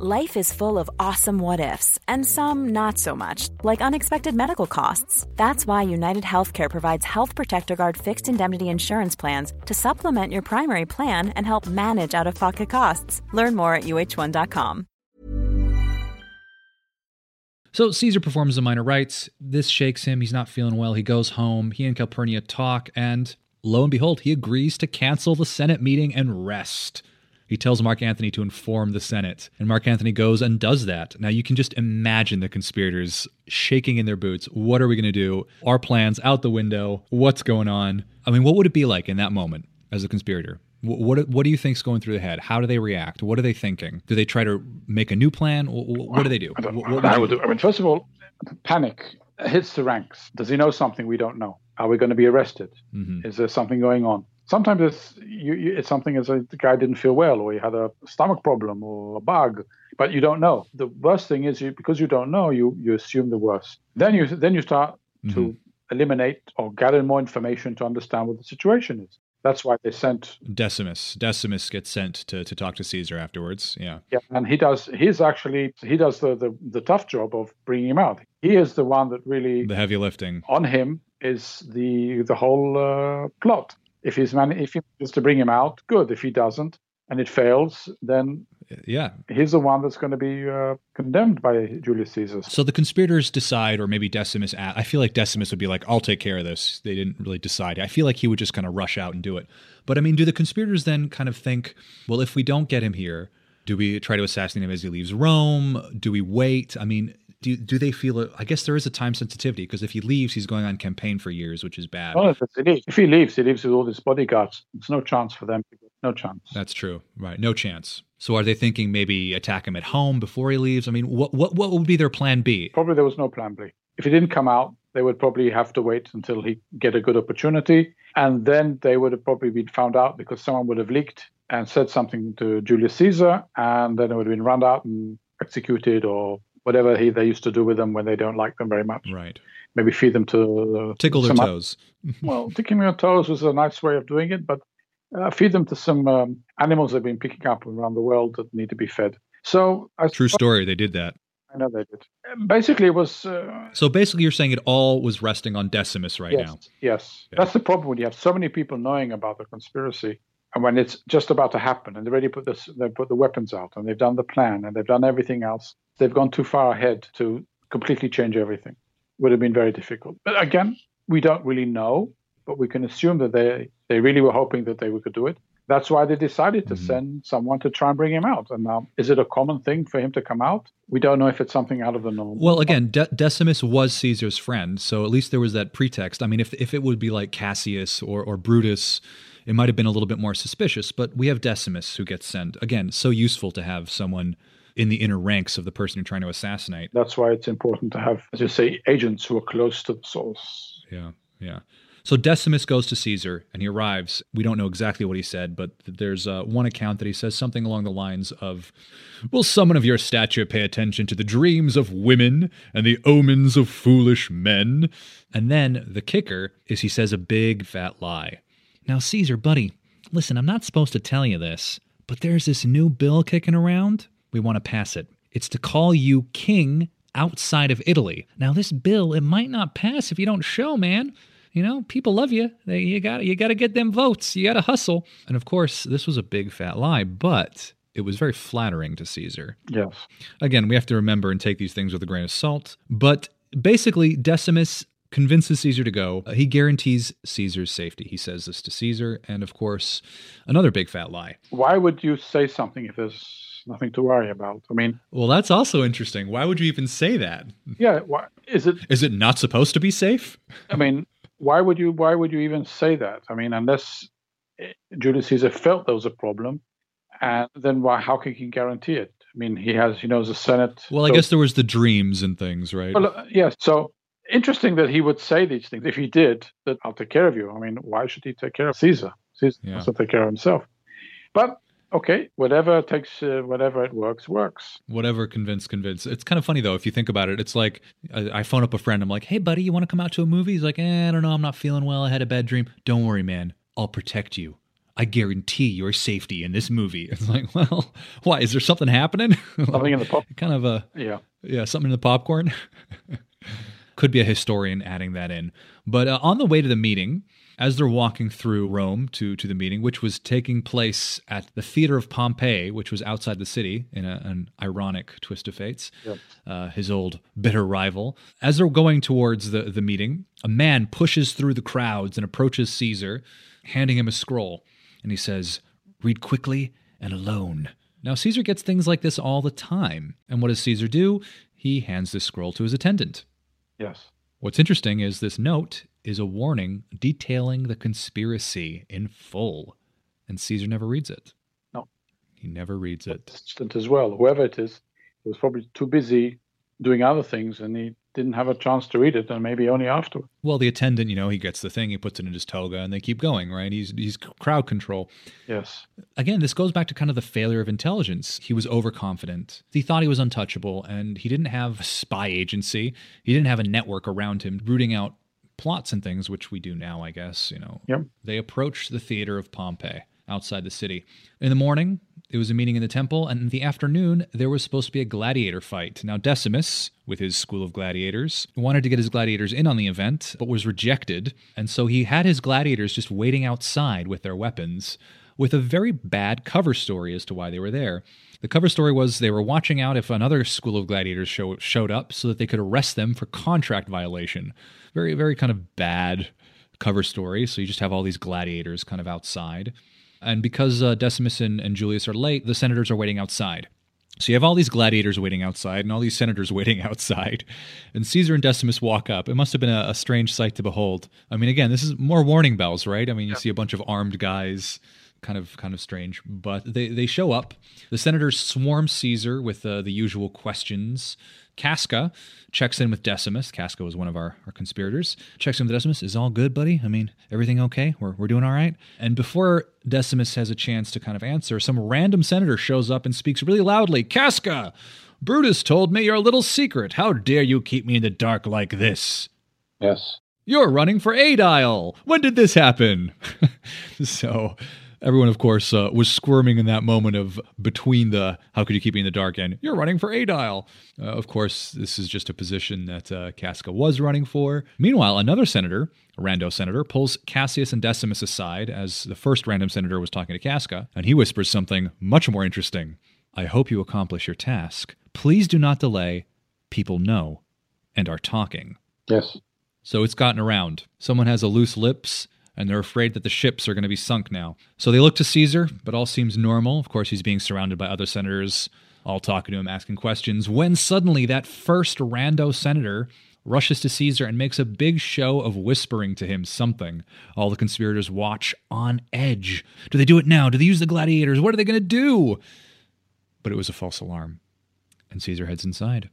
Life is full of awesome what ifs, and some not so much, like unexpected medical costs. That's why United Healthcare provides Health Protector Guard fixed indemnity insurance plans to supplement your primary plan and help manage out of pocket costs. Learn more at uh1.com. So Caesar performs the minor rites. This shakes him. He's not feeling well. He goes home. He and Calpurnia talk, and lo and behold, he agrees to cancel the Senate meeting and rest. He tells Mark Antony to inform the Senate, and Mark Antony goes and does that. Now you can just imagine the conspirators shaking in their boots. What are we going to do? Our plans out the window. What's going on? I mean, what would it be like in that moment as a conspirator? What, what do you think's going through the head? How do they react? What are they thinking? Do they try to make a new plan? What, do they do? What, what I would do. I mean, first of all, panic hits the ranks. Does he know something we don't know? Are we going to be arrested? Mm-hmm. Is there something going on? Sometimes it's you, you, it's something as a the guy didn't feel well or he had a stomach problem or a bug but you don't know the worst thing is you because you don't know you you assume the worst then you then you start mm-hmm. to eliminate or gather more information to understand what the situation is that's why they sent Decimus. Decimus gets sent to, to talk to Caesar afterwards. Yeah. Yeah, and he does. He's actually he does the, the the tough job of bringing him out. He is the one that really the heavy lifting on him is the the whole uh, plot. If he's man- if he manages to bring him out, good. If he doesn't and it fails, then yeah, he's the one that's going to be uh, condemned by Julius Caesar. So the conspirators decide, or maybe Decimus. I feel like Decimus would be like, "I'll take care of this." They didn't really decide. I feel like he would just kind of rush out and do it. But I mean, do the conspirators then kind of think, well, if we don't get him here, do we try to assassinate him as he leaves Rome? Do we wait? I mean, do do they feel it? I guess there is a time sensitivity because if he leaves, he's going on campaign for years, which is bad. Oh, well, if, he leaves, if he leaves, he leaves with all his bodyguards. There's no chance for them. No chance. That's true. Right. No chance. So are they thinking maybe attack him at home before he leaves? I mean, what what what would be their plan B? Probably there was no plan B. If he didn't come out, they would probably have to wait until he get a good opportunity, and then they would have probably been found out because someone would have leaked and said something to Julius Caesar, and then it would have been run out and executed or whatever he, they used to do with them when they don't like them very much. Right. Maybe feed them to uh, tickle <laughs> their toes. well, tickling their toes was a nice way of doing it, but uh, feed them to some um, animals they've been picking up around the world that need to be fed. So, I true story. They did that. I know they did. Basically, it was. Uh, so basically, you're saying it all was resting on Decimus right yes, now. Yes, yeah. that's the problem when you have so many people knowing about the conspiracy, and when it's just about to happen, and they already put this, they put the weapons out, and they've done the plan, and they've done everything else. They've gone too far ahead to completely change everything. Would have been very difficult. But again, we don't really know, but we can assume that they they really were hoping that they could do it. That's why they decided to Mhm. send someone to try and bring him out. And now, is it a common thing for him to come out? We don't know if it's something out of the norm. Well, again, De- Decimus was Caesar's friend, so at least there was that pretext. I mean, if if it would be like Cassius or or Brutus, it might have been a little bit more suspicious. But we have Decimus who gets sent. Again, so useful to have someone in the inner ranks of the person you're trying to assassinate. That's why it's important to have, as you say, agents who are close to the source. Yeah, yeah. So Decimus goes to Caesar and he arrives. We don't know exactly what he said, but there's uh, one account that he says something along the lines of Will someone of your stature pay attention to the dreams of women and the omens of foolish men? And then the kicker is he says a big fat lie. Now, Caesar, buddy, listen, I'm not supposed to tell you this, but there's this new bill kicking around. We want to pass it. It's to call you king outside of Italy. Now, this bill, it might not pass if you don't show, man. You know, people love you. They, you got you got to get them votes. You got to hustle. And of course, this was a big fat lie, but it was very flattering to Caesar. Yes. Again, we have to remember and take these things with a grain of salt. But basically, Decimus convinces Caesar to go. Uh, he guarantees Caesar's safety. He says this to Caesar, and of course, another big fat lie. Why would you say something if there's nothing to worry about? I mean, Well, that's also interesting. Why would you even say that? yeah, why, is it Is it not supposed to be safe? I mean, why would you why would you even say that? I mean, unless eh, Julius Caesar felt there was a problem, and then why? How can he guarantee it? I mean, he has, you know, the Senate. Well, I so- guess there was the dreams and things, right? Well, uh, yes. So interesting that he would say these things. If he did, that I'll take care of you. I mean, why should he take care of Caesar? Caesar Yeah. has to take care of himself. But okay, whatever takes, uh, whatever it works, works. Whatever, convince, convince. It's kind of funny though if you think about it. It's like I, I phone up a friend. I'm like, "Hey, buddy, you want to come out to a movie?" He's like, eh, "I don't know. I'm not feeling well. I had a bad dream." Don't worry, man. I'll protect you. I guarantee your safety in this movie. <laughs> It's like, well, why? Is there something happening? <laughs> Something in the pop. kind of a Yeah. yeah, something in the popcorn. <laughs> Could be a historian adding that in. But uh, on the way to the meeting, as they're walking through Rome to, to the meeting, which was taking place at the Theater of Pompey, which was outside the city in a, an ironic twist of fates, Yep. uh, his old bitter rival. As they're going towards the, the meeting, a man pushes through the crowds and approaches Caesar, handing him a scroll. And he says, Read quickly and alone. Now, Caesar gets things like this all the time. And what does Caesar do? He hands this scroll to his attendant. Yes. What's interesting is this note is a warning detailing the conspiracy in full. And Caesar never reads it. No. He never reads it. As well, whoever it is, he was probably too busy doing other things, and he didn't have a chance to read it, and maybe only afterward. Well, the attendant, you know, he gets the thing, he puts it in his toga, and they keep going, right? He's he's crowd control. Yes. Again, this goes back to kind of the failure of intelligence. He was overconfident. He thought he was untouchable, and he didn't have a spy agency. He didn't have a network around him rooting out plots and things, which we do now, I guess. You know, Yep. they approached the theater of Pompey outside the city. In the morning, there was a meeting in the temple, and in the afternoon, there was supposed to be a gladiator fight. Now, Decimus, with his school of gladiators, wanted to get his gladiators in on the event, but was rejected. And so he had his gladiators just waiting outside with their weapons, with a very bad cover story as to why they were there. The cover story was they were watching out if another school of gladiators show, showed up so that they could arrest them for contract violation. Very, very kind of bad cover story. So you just have all these gladiators kind of outside. And because uh, Decimus and, and Julius are late, the senators are waiting outside. So you have all these gladiators waiting outside and all these senators <laughs> waiting outside. And Caesar and Decimus walk up. It must have been a, a strange sight to behold. I mean, again, this is more warning bells, right? I mean, you see a bunch of armed guys, kind of kind of strange. But they, they show up. The senators swarm Caesar with uh, the usual questions. Casca checks in with Decimus. Casca was one of our, our conspirators. Checks in with Decimus. Is all good, buddy? I mean, everything okay? We're, we're doing all right? And before Decimus has a chance to kind of answer, some random senator shows up and speaks really loudly Casca! Brutus told me your little secret. How dare you keep me in the dark like this? Yes. You're running for Aedile. When did this happen? <laughs> so everyone, of course, uh, was squirming in that moment of between the how could you keep me in the dark and you're running for Aedile. Uh, of course, this is just a position that uh, Casca was running for. Meanwhile, another senator, a rando senator, pulls Cassius and Decimus aside as the first random senator was talking to Casca, and he whispers something much more interesting. I hope you accomplish your task. Please do not delay. People know and are talking. Yes. So it's gotten around. Someone has a loose lips and they're afraid that the ships are going to be sunk now. So they look to Caesar, but all seems normal. Of course, he's being surrounded by other senators, all talking to him, asking questions, when suddenly that first rando senator rushes to Caesar and makes a big show of whispering to him something. All the conspirators watch on edge. Do they do it now? Do they use the gladiators? What are they going to do? But it was a false alarm. And Caesar heads inside,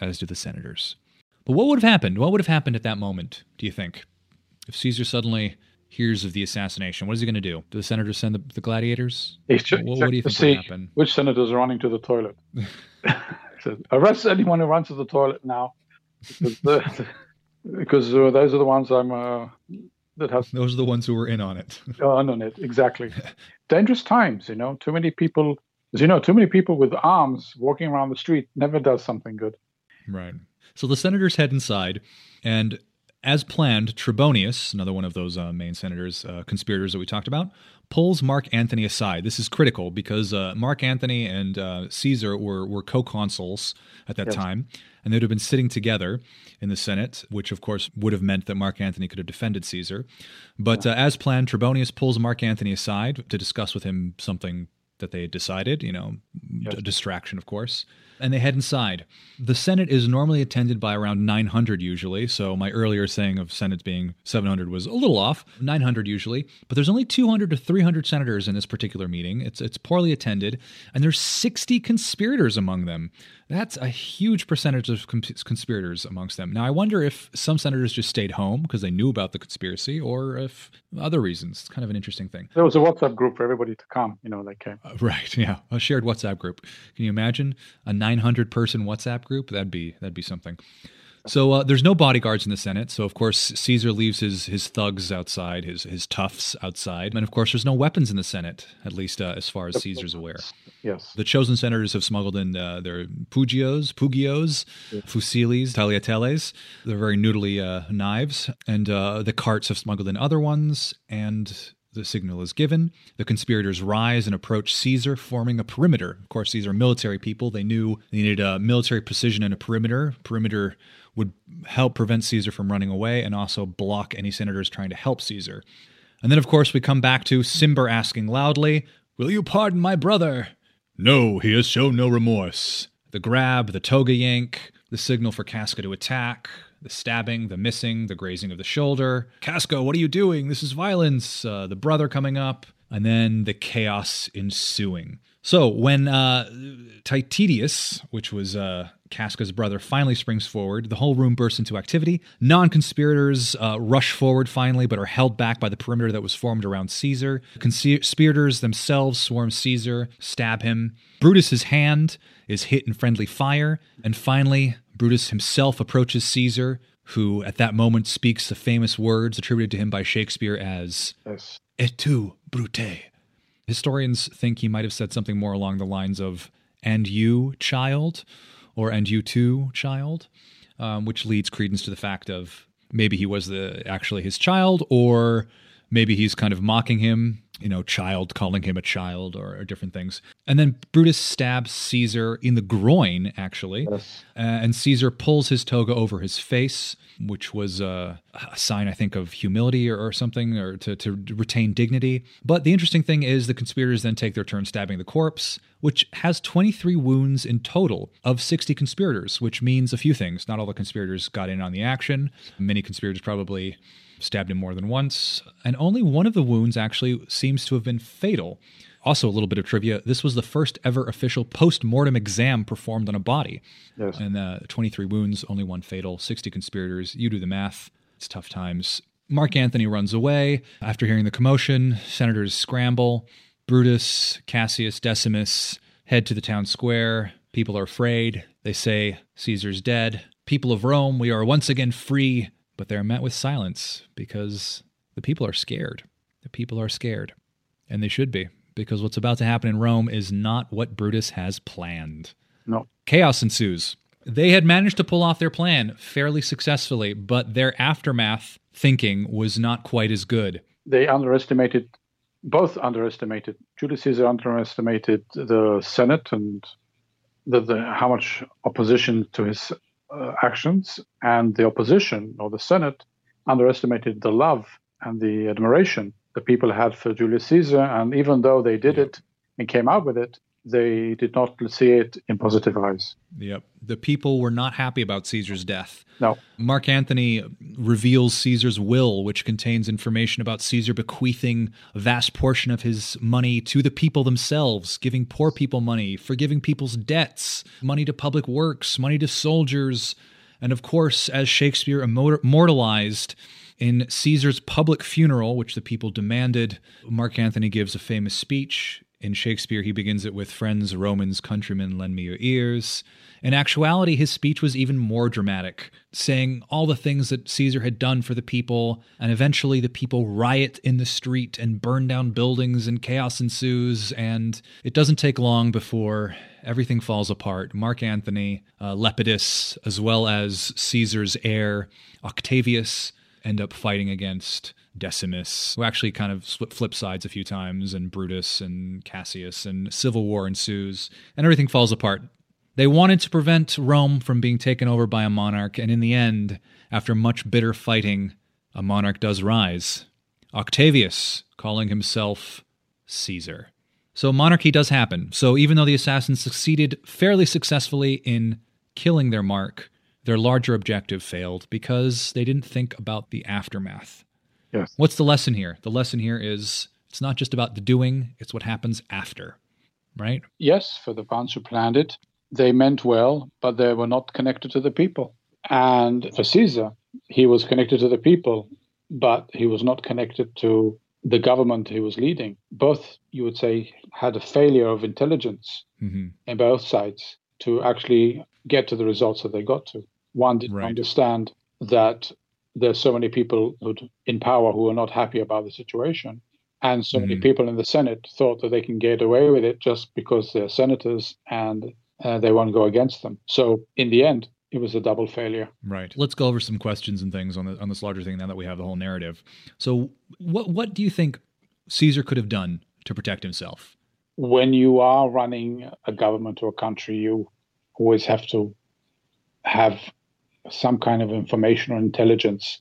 as do the senators. But what would have happened? What would have happened at that moment, do you think? If Caesar suddenly hears of the assassination, what is he going to do? Do the senators send the, the gladiators? What, what do you think see will happen? which senators are running to the toilet. <laughs> So, Arrest anyone who runs to the toilet now, because, the, <laughs> because uh, those are the ones I'm uh, that have Those are the ones who were in on it. <laughs> on on it. Exactly. Dangerous times, you know. Too many people, as you know, too many people with arms walking around the street never does something good. Right. So the senators head inside, and as planned, Trebonius, another one of those uh, main senators, uh, conspirators that we talked about, pulls Mark Antony aside. This is critical because uh, Mark Antony and uh, Caesar were, were co consuls at that Yes. time, and they'd have been sitting together in the Senate, which of course would have meant that Mark Antony could have defended Caesar. But uh, as planned, Trebonius pulls Mark Antony aside to discuss with him something that they had decided, you know, a distraction, of course. And they head inside. The Senate is normally attended by around 900 usually, so my earlier saying of Senate being 700 was a little off. 900 usually, but there's only 200 to 300 senators in this particular meeting. It's it's poorly attended, and there's 60 conspirators among them. That's a huge percentage of conspirators amongst them. Now I wonder if some senators just stayed home because they knew about the conspiracy, or if other reasons. It's kind of an interesting thing. There was a WhatsApp group for everybody to come. You know, they came. Uh, Right. <laughs> Yeah. A shared WhatsApp group. Can you imagine a 900 person WhatsApp group? That'd be that'd be something. So uh, there's no bodyguards in the Senate. So of course Caesar leaves his his thugs outside, his his toughs outside, and of course there's no weapons in the Senate, at least uh, as far as Caesar's aware. Yes. The chosen senators have smuggled in uh, their pugios, pugios, fusiles, tagliateles. They're very noodly uh, knives, and uh, the carts have smuggled in other ones. And the signal is given. The conspirators rise and approach Caesar, forming a perimeter. Of course, these are military people. They knew they needed a military precision and a perimeter. Perimeter would help prevent Caesar from running away and also block any senators trying to help Caesar. And then, of course, we come back to Cimber asking loudly, Will you pardon my brother? No, he has shown no remorse. The grab, the toga yank, the signal for Casca to attack, the stabbing, the missing, the grazing of the shoulder. Casco, what are you doing? This is violence. Uh, the brother coming up, and then the chaos ensuing. So when uh, Titidius, which was uh, Casca's brother, finally springs forward, the whole room bursts into activity. Non conspirators uh, rush forward finally, but are held back by the perimeter that was formed around Caesar. Conspirators themselves swarm Caesar, stab him. Brutus's hand is hit in friendly fire. And finally, Brutus himself approaches Caesar, who at that moment speaks the famous words attributed to him by Shakespeare as Yes. Et tu, Brute. Historians think he might have said something more along the lines of, and you, child, or and you too, child, um, which leads credence to the fact of maybe he was the actually his child, or maybe he's kind of mocking him, you know, child, calling him a child, or, or different things. And then Brutus stabs Caesar in the groin, actually, Yes. uh, and Caesar pulls his toga over his face, which was uh, a sign, I think, of humility or, or something, or to, to retain dignity. But the interesting thing is the conspirators then take their turn stabbing the corpse, which has 23 wounds in total of 60 conspirators, which means a few things. Not all the conspirators got in on the action. Many conspirators probably stabbed him more than once, and only one of the wounds actually seems to have been fatal. Also, a little bit of trivia this was the first ever official post mortem exam performed on a body. Yes. And uh, 23 wounds, only one fatal, 60 conspirators. You do the math. It's tough times. Mark Antony runs away. After hearing the commotion, senators scramble. Brutus, Cassius, Decimus head to the town square. People are afraid. They say, Caesar's dead. People of Rome, we are once again free. But they're met with silence because the people are scared. The people are scared. And they should be, because what's about to happen in Rome is not what Brutus has planned. No. Chaos ensues. They had managed to pull off their plan fairly successfully, but their aftermath thinking was not quite as good. They underestimated, both underestimated. Julius Caesar underestimated the Senate and the, the how much opposition to his uh, actions, and the opposition or the Senate underestimated the love and the admiration the people had for Julius Caesar. And even though they did it and came out with it, they did not see it in positive eyes. Yep. The people were not happy about Caesar's death. No. Mark Antony reveals Caesar's will, which contains information about Caesar bequeathing a vast portion of his money to the people themselves, giving poor people money, forgiving people's debts, money to public works, money to soldiers. And of course, as Shakespeare immortalized, in Caesar's public funeral, which the people demanded, Mark Antony gives a famous speech in Shakespeare, he begins it with Friends, Romans, countrymen, lend me your ears. In actuality, his speech was even more dramatic, saying all the things that Caesar had done for the people, and eventually the people riot in the street and burn down buildings, and chaos ensues. And it doesn't take long before everything falls apart. Mark Antony, uh, Lepidus, as well as Caesar's heir, Octavius, end up fighting against Decimus, who actually kind of flip sides a few times, and Brutus and Cassius, and civil war ensues, and everything falls apart. They wanted to prevent Rome from being taken over by a monarch, and in the end, after much bitter fighting, a monarch does rise. Octavius, calling himself Caesar. So monarchy does happen. So even though the assassins succeeded fairly successfully in killing their mark, their larger objective failed because they didn't think about the aftermath. Yes. What's the lesson here? The lesson here is it's not just about the doing, it's what happens after, right? Yes, for the ones who planned it, they meant well, but they were not connected to the people. And for Caesar, he was connected to the people, but he was not connected to the government he was leading. Both, you would say, had a failure of intelligence mm-hmm. in both sides to actually get to the results that they got to. One didn't right. understand that there's so many people in power who are not happy about the situation. And so mm-hmm. many people in the Senate thought that they can get away with it just because they're senators and uh, they won't go against them. So in the end, it was a double failure. Right. Let's go over some questions and things on the, on this larger thing now that we have the whole narrative. So what what do you think Caesar could have done to protect himself? When you are running a government or a country, you always have to have some kind of information or intelligence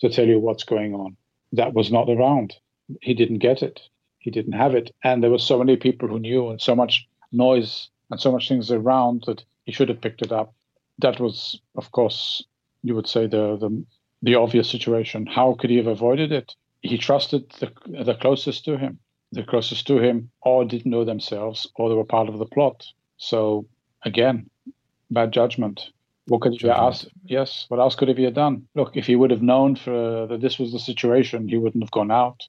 to tell you what's going on. That was not around. He didn't get it. He didn't have it. And there were so many people who knew and so much noise and so much things around that he should have picked it up. That was, of course, you would say the the, the obvious situation. How could he have avoided it? He trusted the, the closest to him. The closest to him or didn't know themselves or they were part of the plot. So again, bad judgment. What could he ask? Yes. What else could he have done? Look, if he would have known for, that this was the situation, he wouldn't have gone out.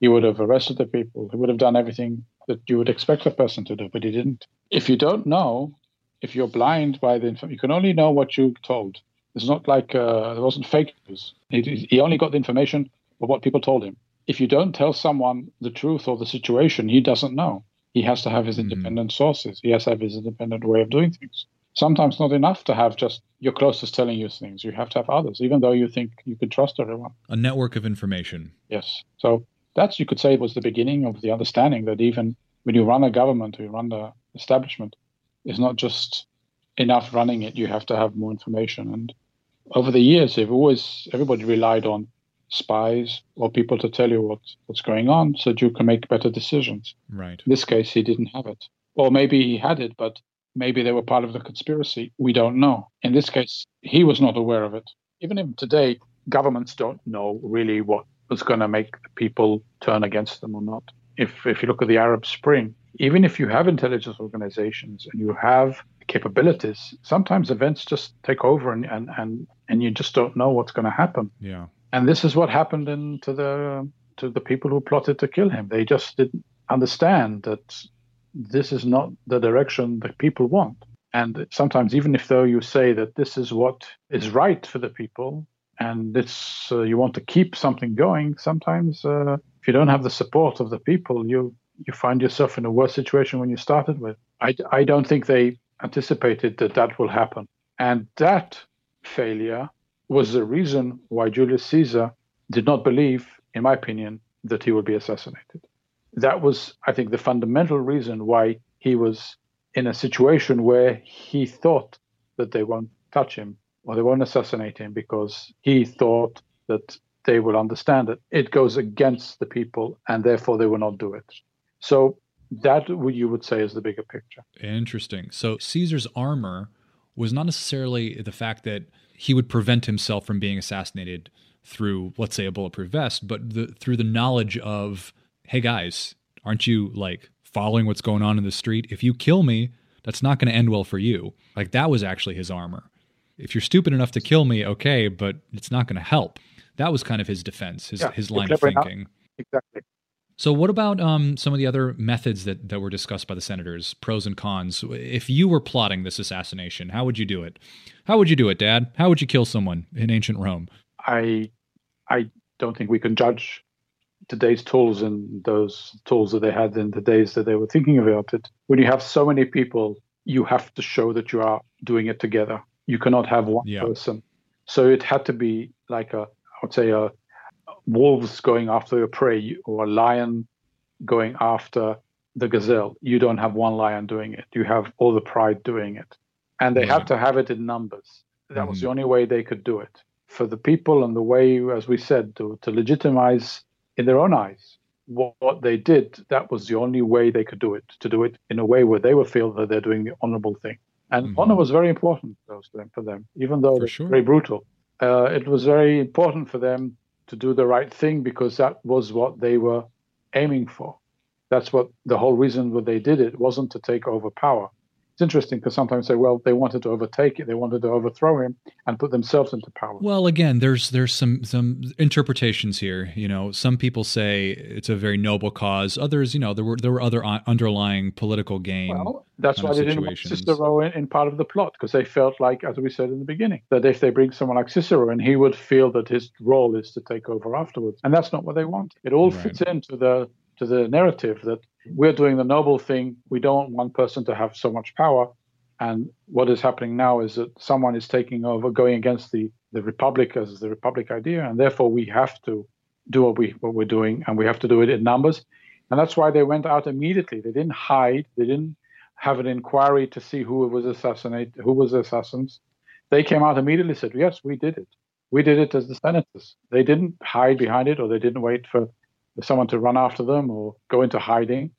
He would have arrested the people. He would have done everything that you would expect a person to do, but he didn't. If you don't know, if you're blind by the information, you can only know what you're told. It's not like uh, there wasn't fake news. He, he only got the information of what people told him. If you don't tell someone the truth or the situation, he doesn't know. He has to have his mm-hmm. independent mm-hmm. sources. He has to have his independent way of doing things sometimes not enough to have just your closest telling you things. You have to have others, even though you think you can trust everyone. A network of information. Yes. So that's, you could say, was the beginning of the understanding that even when you run a government or you run the establishment, it's not just enough running it. You have to have more information. And over the years, they've always, everybody relied on spies or people to tell you what, what's going on so that you can make better decisions. Right. In this case, he didn't have it. Or maybe he had it, but Maybe they were part of the conspiracy. We don't know. In this case, he was not aware of it. Even if today, governments don't know really what was going to make people turn against them or not. If, if you look at the Arab Spring, even if you have intelligence organizations and you have capabilities, sometimes events just take over and, and, and, and you just don't know what's going to happen. Yeah. And this is what happened in, to the to the people who plotted to kill him. They just didn't understand that this is not the direction that people want. And sometimes, even if though you say that this is what is right for the people, and this uh, you want to keep something going, sometimes uh, if you don't have the support of the people, you you find yourself in a worse situation when you started with. I, I don't think they anticipated that that will happen, and that failure was the reason why Julius Caesar did not believe, in my opinion, that he would be assassinated that was, I think, the fundamental reason why he was in a situation where he thought that they won't touch him or they won't assassinate him because he thought that they will understand it. It goes against the people, and therefore they will not do it. So that you would say is the bigger picture. Interesting. So Caesar's armor was not necessarily the fact that he would prevent himself from being assassinated through, let's say, a bulletproof vest, but the, through the knowledge of, hey guys, aren't you like following what's going on in the street? If you kill me, that's not going to end well for you. Like that was actually his armor. If you're stupid enough to kill me, okay, but it's not going to help. That was kind of his defense, his, Yeah, his line of thinking. Exactly. So, what about um, some of the other methods that, that were discussed by the senators, pros and cons? If you were plotting this assassination, how would you do it? How would you do it, Dad? How would you kill someone in ancient Rome? I I don't think we can judge today's tools and those tools that they had in the days that they were thinking about it. When you have so many people, you have to show that you are doing it together. You cannot have one Yeah. person. So it had to be like a, I would say, a wolves going after a prey or a lion going after the gazelle. You don't have one lion doing it. You have all the pride doing it, and they Right. had to have it in numbers. That was Mhm. the only way they could do it for the people and the way, as we said, to, to legitimize in their own eyes what, what they did. That was the only way they could do it. To do it in a way where they would feel that they're doing the honorable thing. And Mhm. honor was very important for them, even though For they're sure. very brutal. Uh, it was very important for them to do the right thing because that was what they were aiming for. That's what the whole reason why they did it wasn't to take over power. It's interesting because sometimes they say, well, they wanted to overtake it, they wanted to overthrow him and put themselves into power. Well, again, there's there's some some interpretations here. You know, some people say it's a very noble cause. Others, you know, there were there were other uh, underlying political gain. Well, that's why they didn't want. Cicero in, in part of the plot because they felt like, as we said in the beginning, that if they bring someone like Cicero in, he would feel that his role is to take over afterwards, and that's not what they want. It all Right. fits into the to the narrative that we're doing the noble thing. We don't want one person to have so much power, and what is happening now is that someone is taking over, going against the the republic as the republic idea, and therefore we have to do what we what we're doing, and we have to do it in numbers. And that's why they went out immediately. They didn't hide. They didn't have an inquiry to see who was assassinated, who was the assassins. They came out immediately said, "Yes, we did it. We did it as the senators." They didn't hide behind it, or they didn't wait for someone to run after them or go into hiding.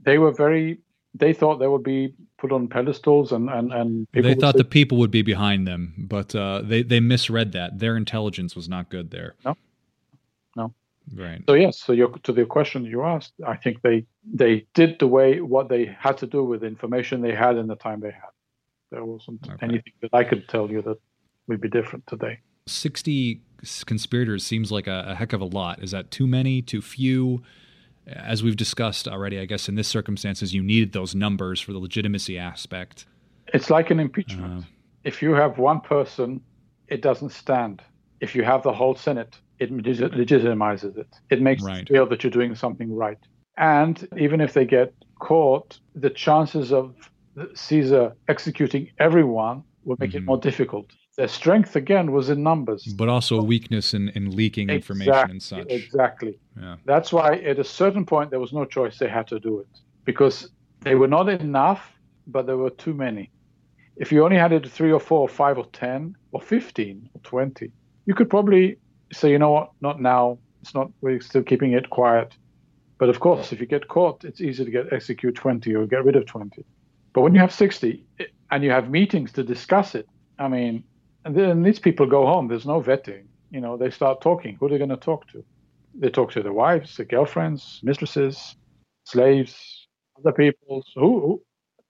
They were very. They thought they would be put on pedestals, and and and people they thought say, the people would be behind them, but uh, they they misread that. Their intelligence was not good there. No. No. Right. So yes, so your, to the question you asked, I think they they did the way what they had to do with the information they had in the time they had. There wasn't Okay. anything that I could tell you that would be different today. 60 s- conspirators seems like a, a heck of a lot. Is that too many, too few? As we've discussed already, I guess in this circumstances, you needed those numbers for the legitimacy aspect. It's like an impeachment. Uh, if you have one person, it doesn't stand. If you have the whole Senate, it legitimizes it. It makes Right. it feel that you're doing something right. And even if they get caught, the chances of Caesar executing everyone will make it Mhm. more difficult. Their strength again was in numbers. but also weakness in, in leaking information and such. Exactly. Yeah. That's why at a certain point there was no choice. They had to do it because they were not enough, but there were too many. If you only had it three or four or five or ten or fifteen or twenty, you could probably say, you know what, not now. It's not. We're still keeping it quiet. But of course, if you get caught, it's easy to get execute twenty or get rid of twenty. But when you have sixty eh, and you have meetings to discuss it, I mean, and then these people go home. There's no vetting. You know, they start talking. Who are they going to talk to? They talk to their wives, their girlfriends, mistresses, slaves, other people. Who,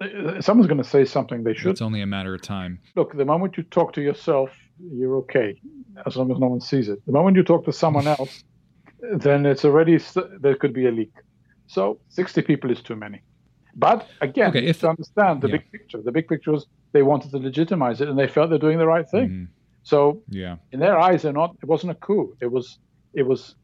who someone's going to say something they should. It's only a matter of time. Look, the moment you talk to yourself, you're okay, as long as no one sees it. The moment you talk to someone <laughs> else, then it's already there could be a leak. So 60 people is too many. But again, Okay, you if- have to understand the yeah. big picture. The big picture was they wanted to legitimize it, and they felt they're doing the right thing. Mhm. So Yeah. in their eyes, they're not. It wasn't a coup. It was. It was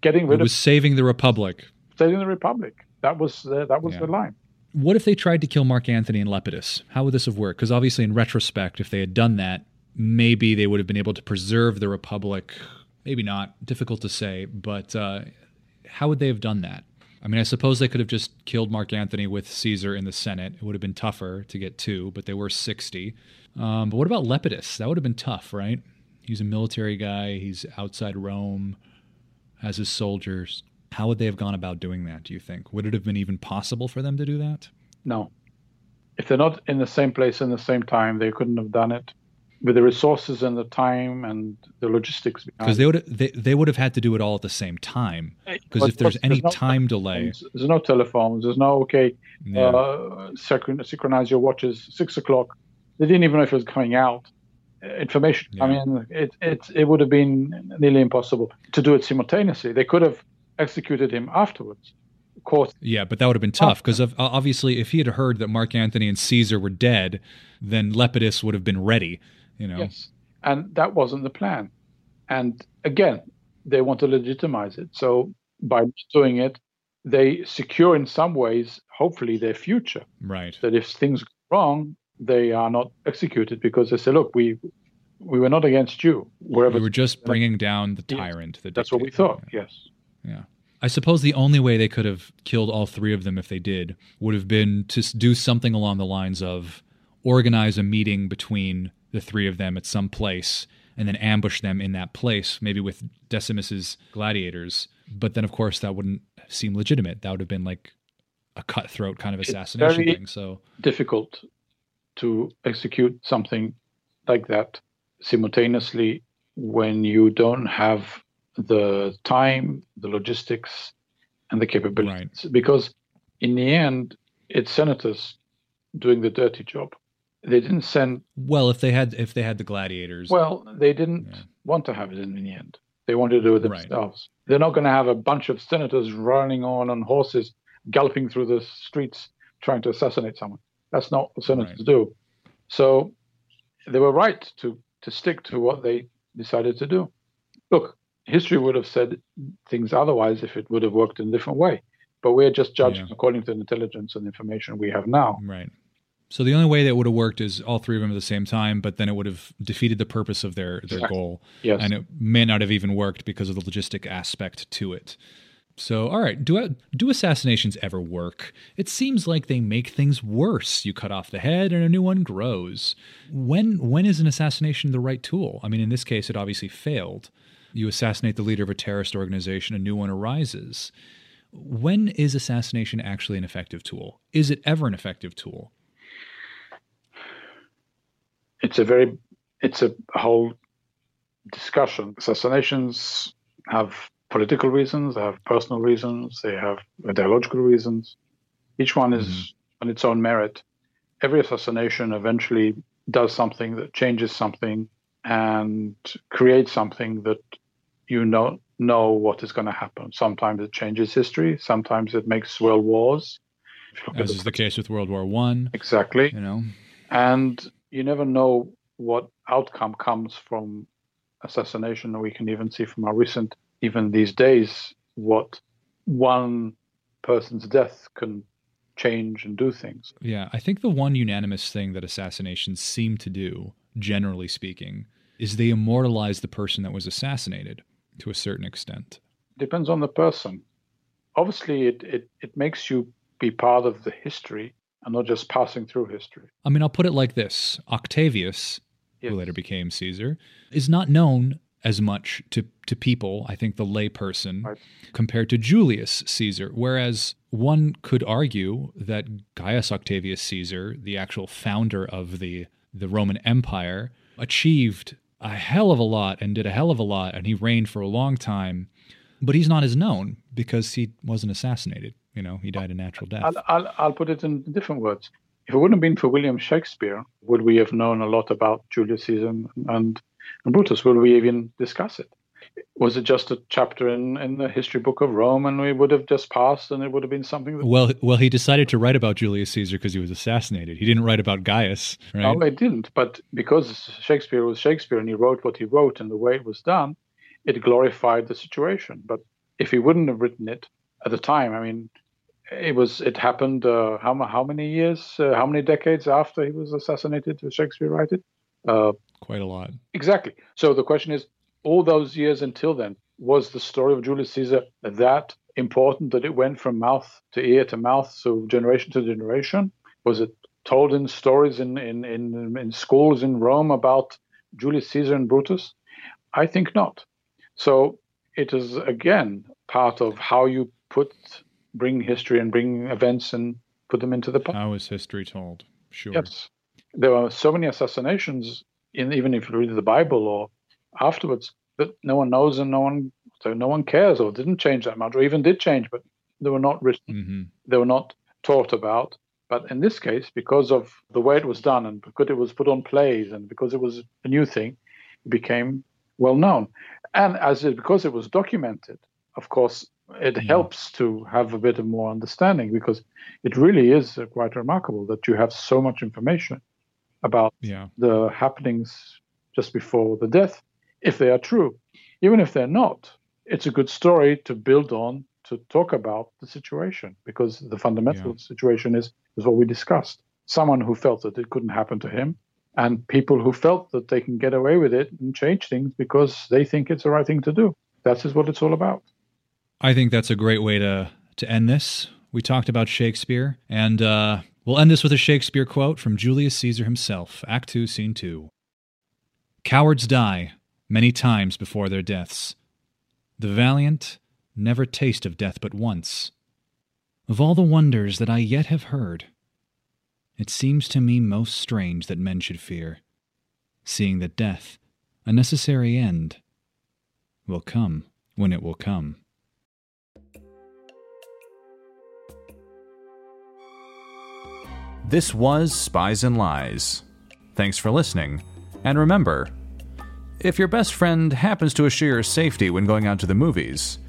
getting rid It was of saving the Republic. saving the republic. That was the, that was Yeah. the line. What if they tried to kill Mark Antony and Lepidus? How would this have worked? Because obviously, in retrospect, if they had done that, maybe they would have been able to preserve the Republic. Maybe not. Difficult to say. But uh, how would they have done that? I mean, I suppose they could have just killed Mark Antony with Caesar in the Senate. It would have been tougher to get two, but they were 60. Um, but what about Lepidus? That would have been tough, right? He's a military guy. He's outside Rome, has his soldiers. How would they have gone about doing that, do you think? Would it have been even possible for them to do that? No. If they're not in the same place in the same time, they couldn't have done it with the resources and the time and the logistics because they would they, they would have had to do it all at the same time. Because if there's any there's no time delay there's no telephones. There's no okay yeah. uh, synchronize your watches six o'clock. They didn't even know if it was coming out. Information yeah. i mean it, it it would have been nearly impossible to do it simultaneously. They could have executed him afterwards. Of course yeah but that would have been tough because obviously if he had heard that mark antony and caesar were dead then lepidus would have been ready you know? Yes. And that wasn't the plan. And again they want to legitimize it. So by doing it they secure in some ways hopefully their future. Right. That if things go wrong they are not executed because they say look we we were not against you. Wherever we were just bringing down the tyrant the that's what we thought. Yes. Yeah. I suppose the only way they could have killed all three of them if they did would have been to do something along the lines of organize a meeting between the three of them at some place and then ambush them in that place, maybe with Decimus's gladiators. But then, of course, that wouldn't seem legitimate. That would have been like a cutthroat kind of assassination thing. So difficult to execute something like that simultaneously when you don't have the time, the logistics, and the capabilities. Right. Because in the end, it's senators doing the dirty job they didn't send. Well, if they had if they had the gladiators. Well, they didn't yeah. want to have it in the end. They wanted to do it themselves. Right. They're not going to have a bunch of senators running on on horses, galloping through the streets trying to assassinate someone. That's not what senators right. do. So they were right to to stick to what they decided to do. Look, history would have said things otherwise if it would have worked in a different way. But we're just judging yeah. according to the intelligence and information we have now. Right. So the only way that would have worked is all three of them at the same time, but then it would have defeated the purpose of their their exactly. goal. Yes. And it may not have even worked because of the logistic aspect to it. So, all right, do do assassinations ever work? It seems like they make things worse. You cut off the head and a new one grows. When when is an assassination the right tool? I mean, in this case it obviously failed. You assassinate the leader of a terrorist organization, a new one arises. When is assassination actually an effective tool? Is it ever an effective tool? It's a very it's a whole discussion. Assassinations have political reasons, they have personal reasons, they have ideological reasons. Each one is mm-hmm. on its own merit. Every assassination eventually does something that changes something and creates something that you don't know what is going to happen. Sometimes it changes history. Sometimes it makes world wars. As is the case with World War One. Exactly. You know, and you never know what outcome comes from assassination. We can even see from our recent, even these days, what one person's death can change and do things. Yeah, I think the one unanimous thing that assassinations seem to do, generally speaking, is they immortalize the person that was assassinated to a certain extent. Depends on the person. Obviously, it, it, it makes you be part of the history and not just passing through history. I mean, I'll put it like this Octavius, yes. who later became Caesar, is not known as much to, to people, I think the layperson, right. compared to Julius Caesar. Whereas one could argue that Gaius Octavius Caesar, the actual founder of the, the Roman Empire, achieved a hell of a lot and did a hell of a lot, and he reigned for a long time, but he's not as known because he wasn't assassinated. You know, he died a natural death. I'll, I'll, I'll put it in different words. If it wouldn't have been for William Shakespeare, would we have known a lot about Julius Caesar and, and Brutus? Would we even discuss it? Was it just a chapter in, in the history book of Rome, and we would have just passed, and it would have been something? That... Well, well, he decided to write about Julius Caesar because he was assassinated. He didn't write about Gaius, right? No, he didn't. But because Shakespeare was Shakespeare, and he wrote what he wrote, and the way it was done, it glorified the situation. But if he wouldn't have written it at the time, I mean, it was it happened uh, how how many years uh, how many decades after he was assassinated did Shakespeare write it? Uh, Quite a lot. Exactly. So the question is, all those years until then, was the story of Julius Caesar that important that it went from mouth to ear to mouth, so generation to generation? Was it told in stories in in in, in schools in Rome about Julius Caesar and Brutus? I think not. So it is again part of how you put bring history and bring events and put them into the past. How is history told? Sure. Yes, there are so many assassinations in even if you read the Bible or afterwards that no one knows and no one so no one cares or didn't change that much or even did change, but they were not written, Mm-hmm. they were not taught about. But in this case, because of the way it was done and because it was put on plays and because it was a new thing, it became well known. And as it, because it was documented, of course, it helps to have a bit of more understanding because it really is uh, quite remarkable that you have so much information about Yeah. the happenings just before the death, if they are true. Even if they're not, it's a good story to build on to talk about the situation because the fundamental Yeah. situation is, is what we discussed. Someone who felt that it couldn't happen to him, and people who felt that they can get away with it and change things because they think it's the right thing to do. That is what it's all about. I think that's a great way to to end this. We talked about Shakespeare, and uh, we'll end this with a Shakespeare quote from Julius Caesar himself, Act Two, Scene Two. Cowards die many times before their deaths. The valiant never taste of death but once. Of all the wonders that I yet have heard, it seems to me most strange that men should fear, seeing that death, a necessary end, will come when it will come. This was Spies and Lies. Thanks for listening. And remember, if your best friend happens to assure your safety when going out to the movies,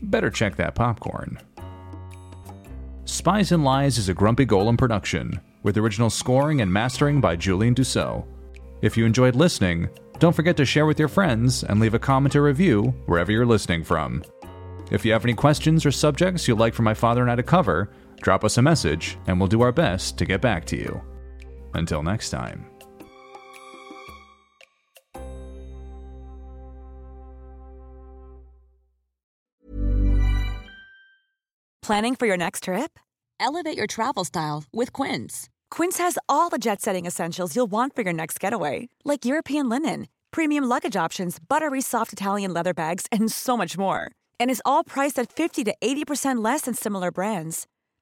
better check that popcorn. Spies and Lies is a Grumpy Golem production, with original scoring and mastering by Julian Dussault. If you enjoyed listening, don't forget to share with your friends and leave a comment or review wherever you're listening from. If you have any questions or subjects you'd like for my father and I to cover, drop us a message and we'll do our best to get back to you. Until next time. Planning for your next trip? Elevate your travel style with Quince. Quince has all the jet setting essentials you'll want for your next getaway, like European linen, premium luggage options, buttery soft Italian leather bags, and so much more. And is all priced at 50 to 80% less than similar brands.